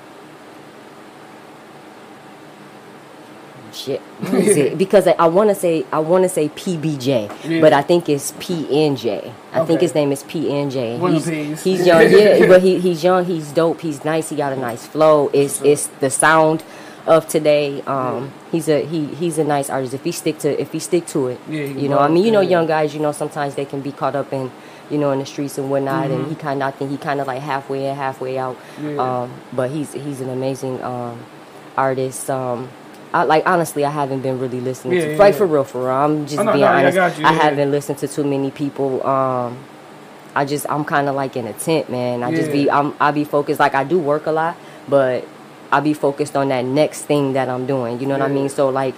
Shit, what is it? Because I, I want to say I want to say PBJ, Yeah. but I think it's PNJ. I think his name is PNJ. One He's, he's young, yeah, but he, he's young. He's dope. He's nice. He got a nice flow. It's Sure. it's the sound of today. Um, he's a he he's a nice artist. If he stick to if he stick to it, Yeah, you know. I mean, you know, young guys. You know, sometimes they can be caught up in you know in the streets and whatnot. And he kind of I think he kind of like halfway in, halfway out. Mm-hmm. Yeah. Um, but he's he's an amazing um, artist. Um, I, like honestly, I haven't been really listening Yeah, to yeah, like yeah. for real, for real. I'm just Oh, no, being no, I honest. got you, I haven't listened to too many people. Um, I just I'm kind of like in a tent, man. I just be I'm I be focused. Like I do work a lot, but I be focused on that next thing that I'm doing. You know what I mean? So like,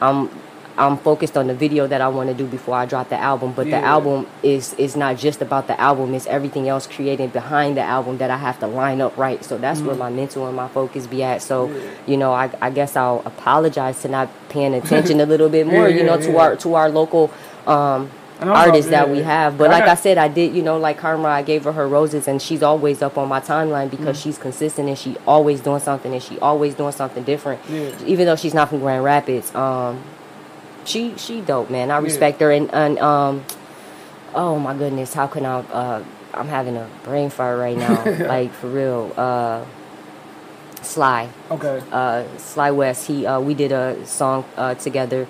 I'm I'm focused on the video that I want to do before I drop the album. But Yeah. the album is is not just about the album. It's everything else created behind the album that I have to line up right. So that's where my mental and my focus be at. So Mm. Yeah. you know, I I guess I'll apologize to not paying attention a little bit more. Yeah, you know, to our to our local. Um, artists that we have. But I like got- I said, I did, you know, like Karma, I gave her her roses, and she's always up on my timeline because Mm. she's consistent and she always doing something and she always doing something different. Yeah. Even though she's not from Grand Rapids, um, she she dope, man. I respect her and and um, oh my goodness, how can I? Uh, I'm having a brain fart right now, like for real. Uh, Sly, Okay. uh, Sly West. He uh, we did a song uh, together.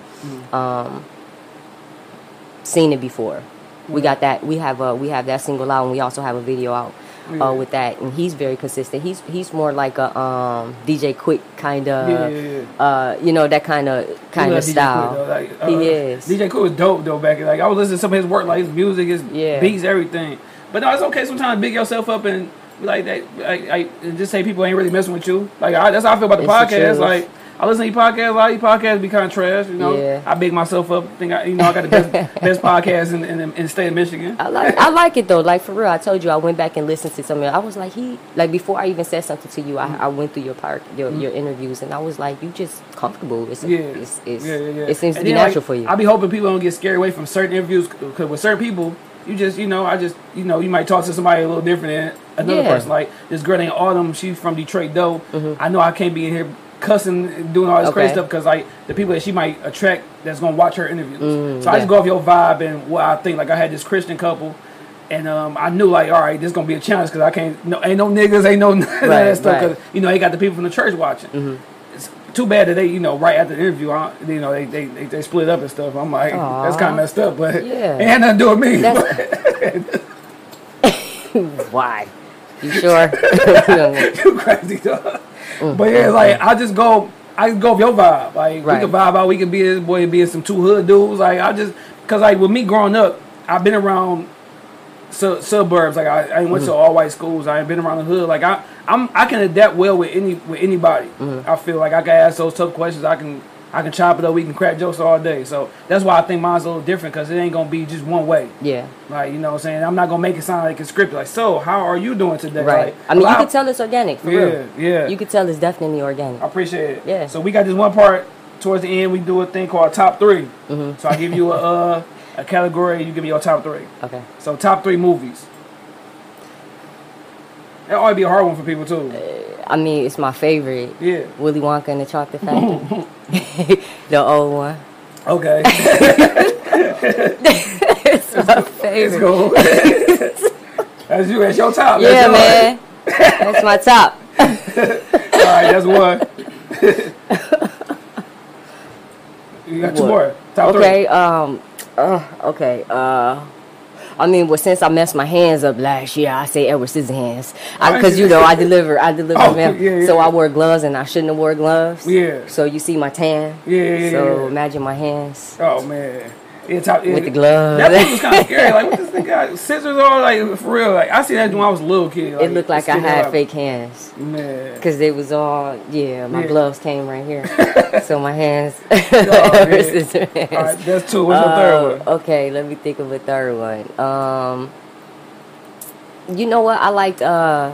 Um, seen it before. We got that. We have uh, we have that single out, and we also have a video out Yeah. uh, with that. And he's very consistent. He's he's more like a um, DJ Quik kind of, Yeah, yeah, yeah. uh, you know, that kind of kind of love DJ style. Quick, like, uh, he is. DJ Quik was dope though back. in- Like I was listening to some of his work, like his music, his beats, everything. But no, it's okay sometimes to big yourself up and like that. Like and just say people ain't really messing with you. Like I, that's how I feel about the It's podcast. truth. Like I listen to your podcast. A lot of your podcasts be kind of trash. You know, Yeah. I big myself up. Think I, you know, I got the best best podcast in, in, in the state of Michigan. I like I like it though. Like for real, I told you I went back and listened to some. of it. I was like he like before I even said something to you. I, I went through your part your, your interviews and I was like you just comfortable. It's, Mm-hmm. Yeah, it's, it's yeah, yeah, yeah. it seems to be then, natural like, for you. I be hoping people don't get scared away from certain interviews because with certain people, you just you know I just you know you might talk to somebody a little different than another Yeah. person. Like this girl named Autumn, she's from Detroit though. Mm-hmm. I know I can't be in here cussing doing all this crazy stuff because like the people that she might attract that's gonna watch her interviews. Mm, so I just go off your vibe and what I think. Like I had this Christian couple. And um, I knew like, all right, this is gonna be a challenge because I can't. No, ain't no niggas, ain't no Right, that stuff. Cause right. Mm-hmm. you know they got the people from the church watching it's too bad that they, you know, right after the interview, I, you know, they, they they they split up and stuff. I'm like, Aw. that's kind of messed up, but Yeah. it had nothing to do with me. Why? You sure? you crazy dog. Mm. But yeah, like I just go, I just go with your vibe. Like Right. we can vibe out. We can be this boy, be some two hood dudes. Like I just, cause like with me growing up, I've been around su- suburbs. Like I, I went to mm-hmm. all white schools. I ain't been around the hood. Like I, I'm, I can adapt well with any with anybody. Mm-hmm. I feel like I can ask those tough questions. I can. I can chop it up. We can crack jokes all day. So that's why I think mine's a little different because it ain't gonna be just one way. yeah. Like you know what I'm saying. I'm not gonna make it sound like it's scripted. Like so, how are you doing today? Right. Like, I mean, you well, can tell it's organic for Yeah, real. yeah. You could tell it's definitely organic. I appreciate it. Yeah. So we got this one part towards the end. We do a thing called top 3 Mm-hmm. So I give you a uh, a category. You give me your top three. Okay. So top three movies. That ought to be a hard one for people too. I mean, it's my favorite. Yeah. Willy Wonka and the Chocolate Factory. the old one. Okay. It's my favorite. go. that's you. That's your top. Yeah, that's man. That's my top. All right, that's one. you got two more. Top Okay. Um. Uh, okay. Uh. I mean, well, since I messed my hands up last year, I say Edward Scissorhands, because you know I deliver, I deliver Oh, them. yeah, yeah. So I wore gloves, and I shouldn't have wore gloves. Yeah. So you see my tan. Yeah, So imagine my hands. Oh man. Yeah, top, yeah. with the gloves. That was kind of scary. Like, what this thing got? Scissors on? Like, for real. Like, I see that when I was a little kid. it looked like I had out. fake hands. Man. Because they was all, yeah, my Yeah. gloves came right here. so my hands, Oh, scissor hands. All right, that's two. What's your third Uh, one? Okay, let me think of a third one. Um, you know what? I liked uh,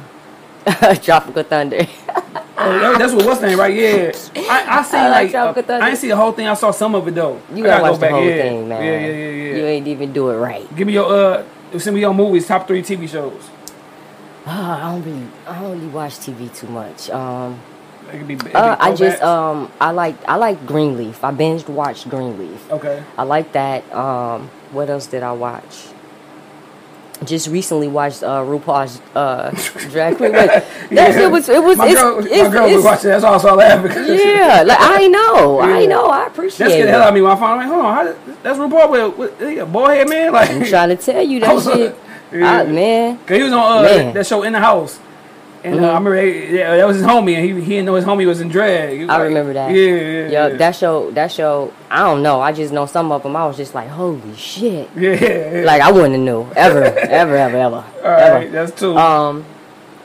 Tropical Thunder. Oh, that's what what's name, right? Yeah. I, I seen I like like, uh. I ain't see the whole thing. I saw some of it though. You I gotta go watch the whole yeah. thing, man. Yeah, yeah, yeah, yeah. You ain't even do it right. Give me your uh, send me your movies. Top three TV shows. Ah, I don't really, I don't really watch TV too much. Um, It could be. uh, I just um, I like I like Greenleaf. I binged watched Greenleaf. okay. I like that. Um, what else did I watch? Just recently watched uh, RuPaul's uh, Drag Queen. But that shit was it was My it's, girl, it's, my girl was watching. That's also I laugh because yeah. Like I know, I Yeah. know, I that appreciate scared the hell out of me when I found. Like, hold on, how that's RuPaul with, with a boy head man. Like, I'm trying to tell you that shit, yeah. I, man. Cause he was on uh, that show in the house, and uh, I remember he- yeah, that was his homie, and he he didn't know his homie was in drag. Was I like- remember that. Yeah, yeah, Yo, yeah. that show, that show. I don't know. I just know some of them. I was just like, holy shit. yeah, yeah. Like I wouldn't have knew ever, ever, ever, ever, All right, ever. that's two. Um,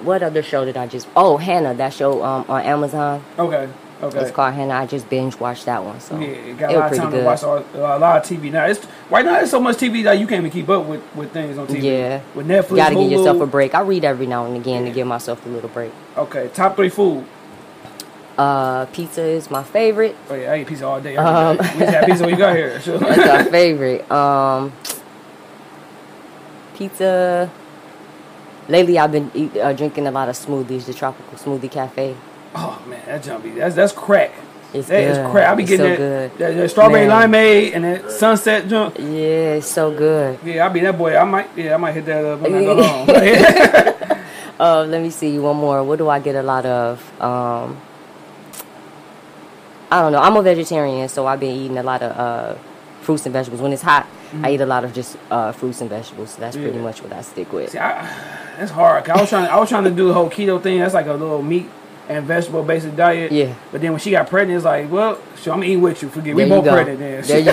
what other show did I just? Oh, Hannah. That show um on Amazon. okay, okay. It's called Hannah. I just binge watched that one. So Yeah, you got it a was lot of pretty time to good. watch all, a lot of TV now. It's right now. There's so much TV that you can't even keep up with with things on TV. Yeah. with Netflix, You Gotta give yourself a break. I read every now and again to give myself a little break. Okay, top three food. Uh, pizza is my favorite. Oh yeah, I eat pizza all day. Um, day. we had pizza when you got here. Sure. That's my favorite. Um, pizza. Lately, I've been eat, uh, drinking a lot of smoothies. The Tropical Smoothie Cafe. Oh man, that jumpy. That's that's crack. It's That is good. crap. I be It's getting so that, that, that strawberry Man. limeade and that sunset junk. Yeah, it's so good. Yeah, I be that boy. I might, yeah, I might hit that up when I go home. Uh, let me see one more. What do I get a lot of? Um, I don't know. I'm a vegetarian, so I've been eating a lot of uh, fruits and vegetables. When it's hot, I eat a lot of just uh, fruits and vegetables. So that's pretty much what I stick with. See, I, that's hard. I was trying. I was trying to do the whole keto thing. That's like a little meat and vegetable basic diet. Yeah. But then when she got pregnant, it's like, well, sure, I'm eating with you. Forget we There you both go. pregnant. Then There you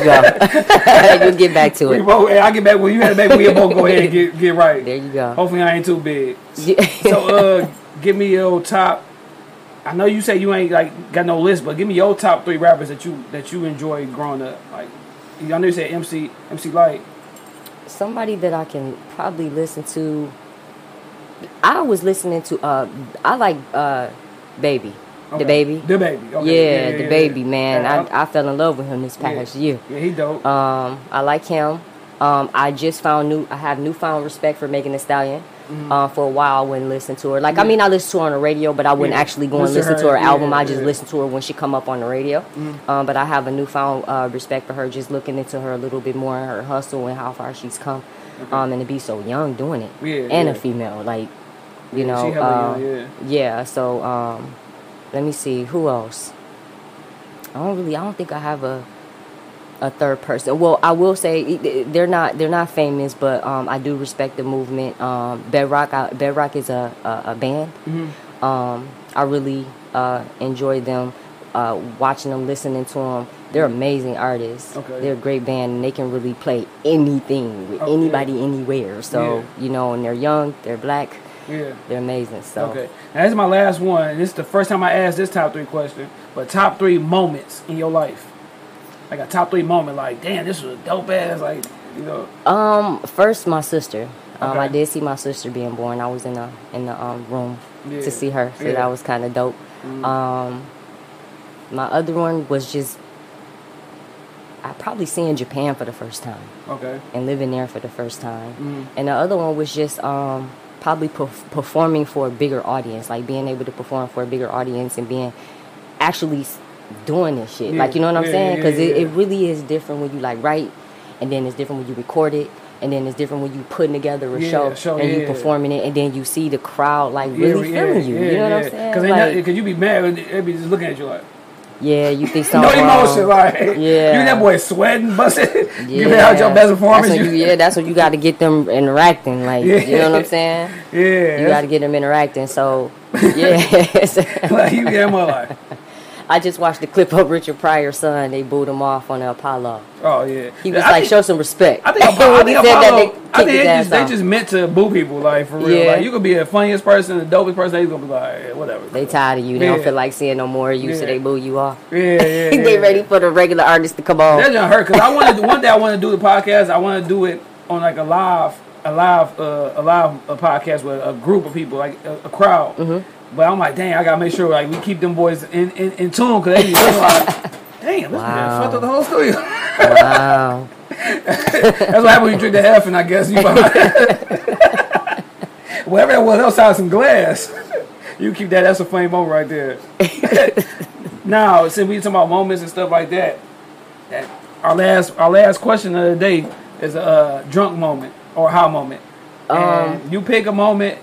go. you get back to it. both. I get back when you had a baby. We both go ahead and get get right. There you go. Hopefully, I ain't too big. Yeah. So, uh, give me your top. I know you say you ain't like got no list, but give me your top three rappers that you that you enjoy growing up. Like, I know you said MC MC Lyte. Somebody that I can probably listen to. I was listening to. Uh, I like uh, Baby, Okay. DaBaby. The baby. Okay. yeah, DaBaby man. Yeah, I, I fell in love with him this past year. Yeah, he dope. Um, I like him. Um, I just found new. I have newfound respect for Megan Thee Stallion. Mm-hmm. Uh, for a while, I wouldn't listen to her. Like, I mean, I listened to her on the radio, but I wouldn't Yeah. actually go and Listen to listen to her her, album. yeah, I just yeah. Mm-hmm. to her when she come up on the radio. Um, but I have a newfound uh, respect for her. Just looking into her a little bit more, her hustle and how far she's come, um, and to be so young doing it, Yeah, and yeah. a female, like, you know, uh, young, yeah. yeah. So, um, let me see who else. I don't really. I don't think I have a a third person. Well, I will say they're not they're not famous, but um, I do respect the movement. Um, Bedrock I, Bedrock is a a, a band. Mm-hmm. Um, I really uh, enjoy them. Uh, watching them, listening to them, they're amazing artists. Okay. They're a great band, and they can really play anything with Okay. anybody, anywhere. So Yeah. you know, and they're young, they're black, Yeah. they're amazing. So Okay. Now this is my last one. This is the first time I asked this top three question. But top three moments in your life. Like a top three moment, like, damn, this was a dope ass, like, you know. Um, first my sister. Um, Okay. I did see my sister being born. I was in the in the um room Yeah. to see her, so Yeah. that was kind of dope. Um, my other one was just I probably seeing Japan for the first time Okay. and living there for the first time, Mm. and the other one was just um probably perf- performing for a bigger audience, like being able to perform for a bigger audience and being actually doing this shit. Yeah. Like you know what I'm Yeah, saying? Because yeah, it, it really is different when you like write, and then it's different when you record it. And then it's different when you putting together a show, show, and you performing it, and then you see the crowd like really feeling you. you know what I'm saying? Because Like, you be mad, when they be just looking at you like, yeah, you think so. no emotion, wrong. like, Yeah. you that boy sweating, busting, Yeah, giving out your best performance. That's you, yeah, that's when you got to get them interacting. Like you know what I'm saying? yeah, You got to get them interacting. So yeah, like you get more like, I just watched the clip of Richard Pryor's son. They booed him off on the Apollo. oh yeah. He was I like, think- "Show some respect." I think, Apollo, I think, Apollo, they I think his they ass just, they just meant to boo people, like for real. Yeah. Like you could be the funniest person, the dopest person, he's gonna be like, yeah, whatever. They tired of you. They Yeah. don't feel like seeing no more of you, so they boo you off. yeah, yeah, yeah. they ready for the regular artist to come on. That don't hurt because I wanted one day I want to do the podcast. I want to do it on like a live, a live, uh, a live a podcast with a group of people, like a, a crowd. Mm-hmm. But I'm like, dang, I gotta make sure like we keep them boys in in, in tune because they be looking like, damn, this Wow. man fucked up the whole studio. Wow. That's what happens when you drink the F, and I guess you. Whatever that was outside some glass. You keep that. That's a funny moment right there. now, since we talking about moments and stuff like that, that our last our last question of the day is a uh, drunk moment or how moment. And you pick a moment,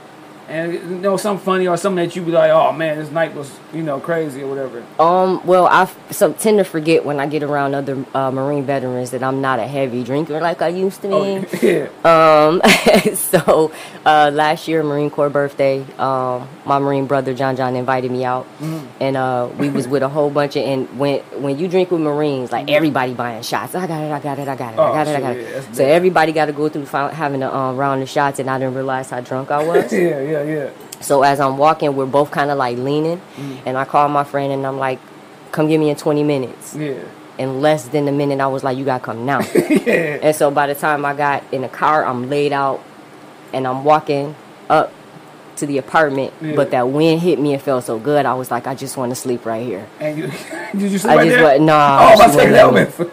and you know something funny or something that you be like, oh man, this night was you know crazy or whatever. Um, well, I f- so tend to forget when I get around other uh, Marine veterans that I'm not a heavy drinker like I used to be. Oh yeah. Um, so uh, last year, Marine Corps birthday, um, my Marine brother John John invited me out, and uh, we was with a whole bunch of. And when when you drink with Marines, like everybody buying shots. I got it, I got it, I got it, Oh, I got it, I got it. that's so bad. everybody got to go through having a um, round of shots, and I didn't realize how drunk I was. yeah, yeah, yeah. yeah. So as I'm walking, we're both kind of like leaning, Mm. and I call my friend and I'm like, "Come get me in 20 minutes." Yeah. In less than a minute, I was like, "You gotta come now." yeah. and so by the time I got in the car, I'm laid out, and I'm walking up to the apartment. Yeah. But that wind hit me and felt so good. I was like, I just want to sleep right here. And you did you sleep I right just there? wa- nah, Oh, I take wouldn't that.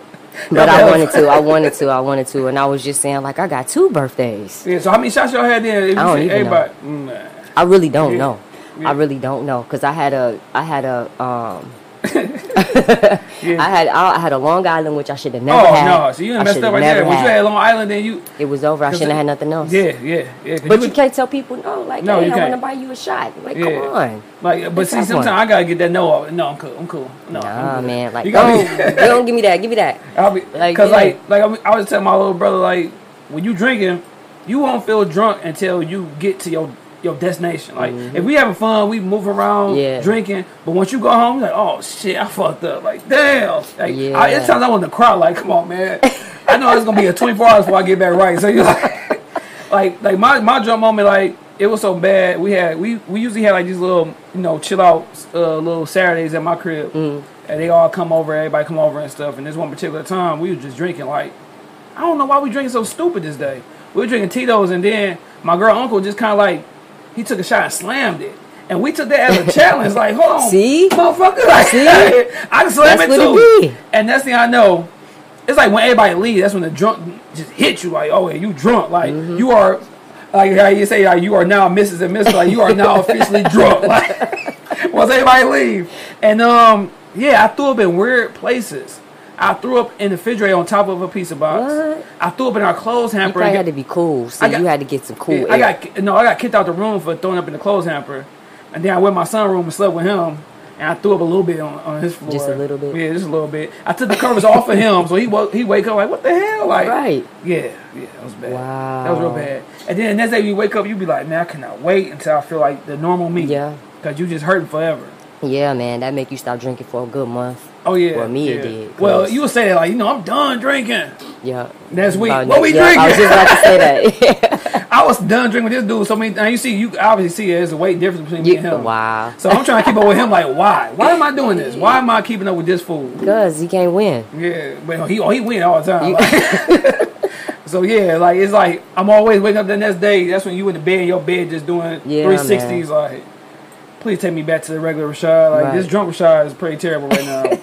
But I wanted to. I wanted to. I wanted to. And I was just saying, like, I got two birthdays. Yeah. So how many shots y'all had there? If I don't even know. everybody. Mm, I really don't Yeah. know. Yeah. I really don't know because I had a I had a um Yeah. I had I had a Long Island, which I should have never oh had. no, so you I messed up right there. Once you had. Long Island, then you It was over. I shouldn't have had nothing else. yeah, yeah, yeah. 'cause But you you can't tell people no. Like, No, hey, you I want to buy you a shot. Like, Yeah. come on. Like, but see, sometimes. I gotta get that no. off. No, I'm cool. I'm cool. No, I'm Nah, man. Like, You don't, be- don't give me that. Give me that. I'll be Like, because yeah. like like I'm- I was telling my little brother like when you drinking, you won't feel drunk until you get to your your destination. Like if we having fun, we move around, Mm-hmm. Yeah. drinking. But once you go home, you're like oh shit, I fucked up. Like damn. Like Yeah. I, it's times I want to cry. Like come on, man. I know it's gonna be a 24 hours before I get back right. So you like like like my my drunk moment like. It was so bad. We had we, we usually had like these little you know chill out uh, little Saturdays at my crib, Mm. and they all come over. Everybody come over and stuff. And this one particular time, we was just drinking like I don't know why we drinking so stupid this day. We were drinking Tito's, and then my girl uncle just kind of like he took a shot and slammed it, and we took that as a challenge. Like, hold on, See? motherfucker, like, See? I can slam That's it too. it. And that's the thing I know. It's like when everybody leaves, that's when the drunk just hit you. Like, oh, yeah, you drunk. Like Mm-hmm. you are, like how you say, like you are now Mrs. and Mr. Like you are now officially drunk. Like once everybody leave, and um, yeah, I threw up in weird places. I threw up in the refrigerator on top of a pizza box. What? I threw up in our clothes You hamper. probably had to be cool. So I got- you had to get some cool I air. got no, I got kicked out the room for throwing up in the clothes hamper, and then I went my son's room and slept with him. And I threw up a little bit on, on his floor. Just a little bit? Yeah, just a little bit. I took the covers off of him, so he woke, he wake up like, what the hell? Like, Right. Yeah, yeah, that was bad. Wow. That was real bad. And then the next day you wake up, you be like, man, I cannot wait until I feel like the normal me. Yeah. Cause you just hurting forever. Yeah, man. That make you stop drinking for a good month. Oh yeah. Well, me it did. Well, you would say that like, you know, I'm done drinking. Yeah. That's About what we yeah, I was drinking? just about to say that. I was done drinking with this dude so many Now You see, you obviously see there's a weight difference between me and him. wow. So I'm trying to keep up with him. Like, why? Why am I doing this? Why am I keeping up with this fool? Because he can't win. Yeah, but he he win all the time. Like- so yeah, like it's like I'm always waking up the next day. That's when you in the bed, in your bed, just doing Yeah, 360s. Like, please take me back to the regular Rashad. Like Right. this drunk Rashad is pretty terrible right now.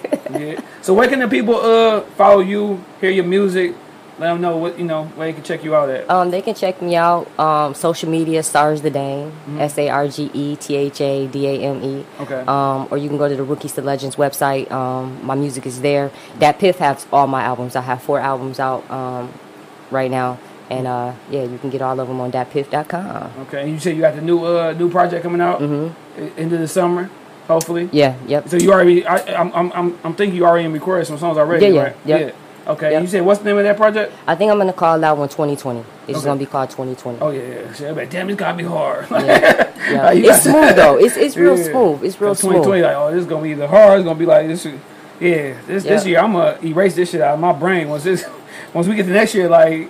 So where can the people uh follow you, hear your music, let them know what you know where they can check you out at. Um, they can check me out. Um, social media, Sarge Tha Dame, Mm-hmm. S A R G E T H A D A M E. Okay. Um, or you can go to the Rookies to Legends website. Um, my music is there. DatPiff has all my albums. I have four albums out um, right now, and uh, yeah, you can get all of them on datpiff.com. Okay. And you said you got the new uh new project coming out Mm-hmm. into the summer, hopefully. Yeah. Yep. So you already, I, I'm, I'm, I'm, I'm thinking you already recorded some songs already, Yeah, yeah, right? yep. Yeah. Okay. Yep. You said what's the name of that project? I think I'm gonna call that one 2020. It's Okay. just gonna be called 2020. Oh yeah, yeah. Shit, damn, it's gotta be hard. Yeah. Yeah. It's smooth though. It's it's real Yeah. smooth. It's real 2020, smooth. like, oh, this is gonna be either hard. It's gonna be like this. is- Yeah, this this year I'm gonna erase this shit out of my brain. Once this, once we get to next year, like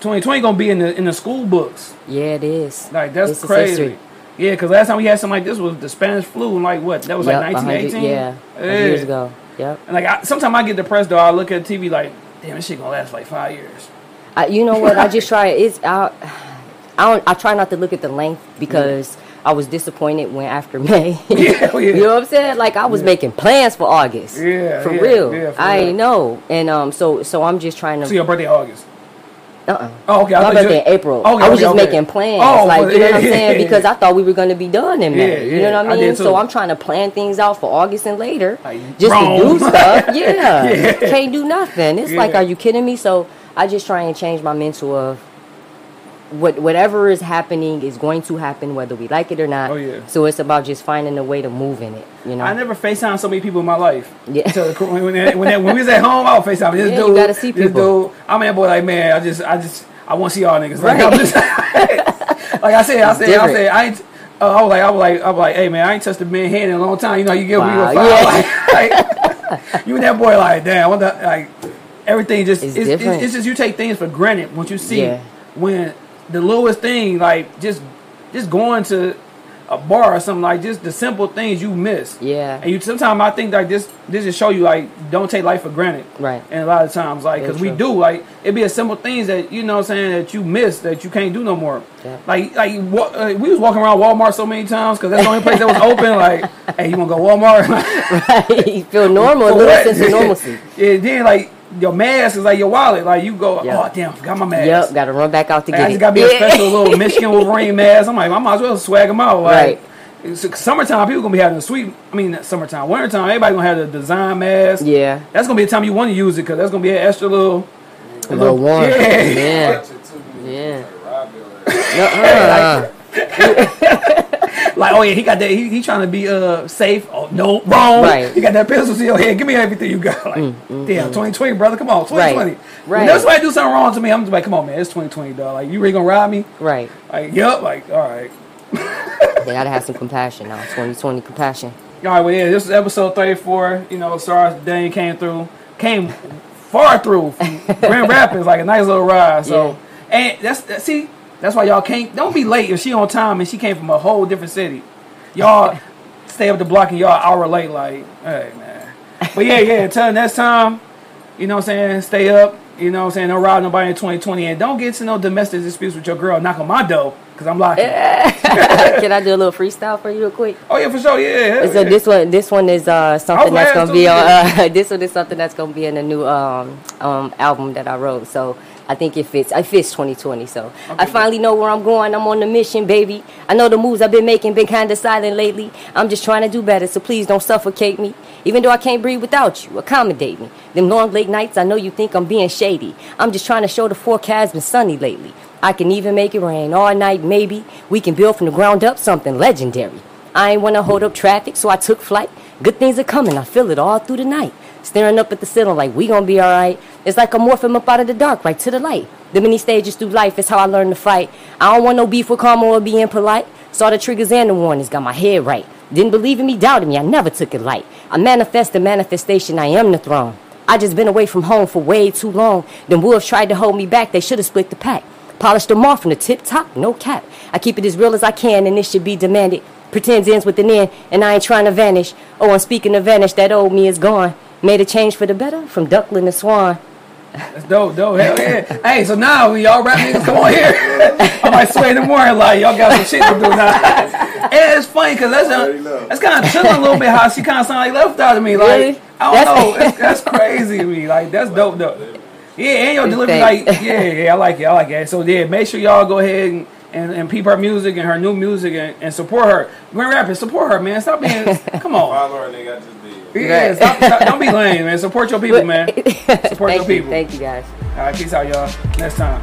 2020 gonna be in the in the school books. Yeah, it is. Like that's This is crazy. Yeah, because last time we had something like this was the Spanish flu, and like what? That was Yep, like 1918. 100 yeah, 100 years ago. Yep. And like I, sometimes I get depressed though. I look at TV like, damn, this shit gonna last like five years. I, you know what? I just try. It's I, I don't. I try not to look at the length because I was disappointed when after May. Yeah, yeah. you know what I'm saying? Like I was making plans for August. Yeah, for yeah, real. yeah, for I real. know, and um, so so I'm just trying to. So your birthday August. Uh-uh. Oh, okay. I My birthday in April. Okay, I was okay, just okay. making plans, Oh, like you know what I'm saying, yeah, because I thought we were going to be done in May. Yeah, you know what I I mean? did so. I'm trying to plan things out for August and later, Like, just wrong. to do stuff. Yeah, Yeah. can't do nothing. It's like, are you kidding me? So I just try and change my mental of what whatever is happening is going to happen whether we like it or not. Oh, yeah. So it's about just finding a way to move in it. You know. I never FaceTime so many people in my life. Yeah. So when, when, when, when we was at home, I would FaceTime this Yeah, dude. you gotta see This people. dude. I mean, boy, like man, I just, I just, I want to see y'all niggas. Like, Right. I'm just, like I said, I said, I said, I ain't. Uh, I was like, I was like, I was like, hey man, I ain't touched a man's hand in a long time. You know, you get Wow, we were yeah. like, like, you and that boy, like, damn, what the, like, everything just, It's it's, it's, it's just you take things for granted once you see Yeah. when the lowest thing, like, just, just going to a bar or something like just the simple things you miss. Yeah. And you sometimes I think like this this just show you like don't take life for granted. Right. And a lot of times like because we do like it be a simple things that you know what I'm saying that you miss that you can't do no more. Yeah. Like like wa- uh, we was walking around Walmart so many times because that's the only place that was open. Like hey you wanna go Walmart? right. You feel normal, a little what? sense of normalcy. yeah. Then like your mask is like your wallet. Like you go Yeah. oh damn I forgot my mask. Yep. Got to run back out to Like, get I it. just gotta be a special little Michigan Wolverine mask. I'm like, I might as well swag them out. Like, Right. it's summertime, people gonna be having a sweet. I mean, not summertime, wintertime, everybody gonna have the design mask. Yeah. That's gonna be a time you want to use it because that's gonna be an extra little. A little warm. Yeah. Yeah. Yeah. Uh-uh. Like, oh yeah, he got that. He, he trying to be uh safe. Oh no, wrong. Right. He got that pistol to your head. Give me everything you got. Like, damn, 2020, brother. Come on, 2020. Mm, Right. When there's somebody do something wrong to me, I'm just like, come on, man, it's 2020, dog. Like, you really gonna rob me? Right. Like, yep. Like, all right. They gotta have some compassion now. 2020 compassion. All right, well, yeah, this is episode 34. You know, sorry Dane came through, came far through from Grand Rapids, like a nice little ride. So, and that's, that, see, that's why y'all can't, don't be late if she on time and she came from a whole different city. Y'all stay up the block and y'all hour late, like, hey, man. But yeah, yeah, until next time, you know what I'm saying, stay up. You know what I'm saying? Don't rob nobody in 2020. And don't get into no domestic disputes with your girl. Knock on my door, because I'm locking. Can I do a little freestyle for you real quick? Oh, yeah, for sure. Yeah. yeah, So yeah. this one, this one is uh, something that's gonna be on. Uh, this one is something that's gonna be in the new um, um, album that I wrote. So I think it fits. It fits 2020. So I finally know where I'm going. I'm on the mission, baby. I know the moves I've been making been kind of silent lately. I'm just trying to do better. So please don't suffocate me. Even though I can't breathe without you, accommodate me. Them long late nights, I know you think I'm being shady. I'm just trying to show the forecast been sunny lately. I can even make it rain all night, maybe. We can build from the ground up something legendary. I ain't wanna hold up traffic, so I took flight. Good things are coming, I feel it all through the night. Staring up at the ceiling like we gonna be alright. It's like I'm morphing up out of the dark, right to the light. The many stages through life is how I learn to fight. I don't want no beef with karma or being polite. Saw the triggers and the warnings, got my head right. Didn't believe in me, doubted me, I never took it light. I manifest the manifestation, I am the throne. I just been away from home for way too long. Them wolves tried to hold me back, they should have split the pack. Polished them off from the tip top, no cap. I keep it as real as I can, and this should be demanded. Pretends ends with an end, and I ain't trying to vanish. Oh, I'm speaking of vanish, that old me is gone. Made a change for the better, from duckling to swan. That's dope, dope. Hell yeah. hey, so now when y'all rap niggas come on here, I might sway in the morning like y'all got some shit to do now. and it's funny because that's Already a, that's kind of chilling a little bit how she kind of sound like left out to me. Like Really? I don't That's- know, that's, that's crazy to me. Like that's dope, dope. Yeah, and your delivery, like yeah, yeah, I like it, I like it. So yeah, make sure y'all go ahead and. And, and peep her music and her new music and, and support her. Grand Rapids, support her, man. Stop being, come on. Follow her, nigga. I just did. Yeah, stop, stop, don't be lame, man. Support your people, man. Support your Thank you, people. thank you guys. All right, peace out, y'all. Next time.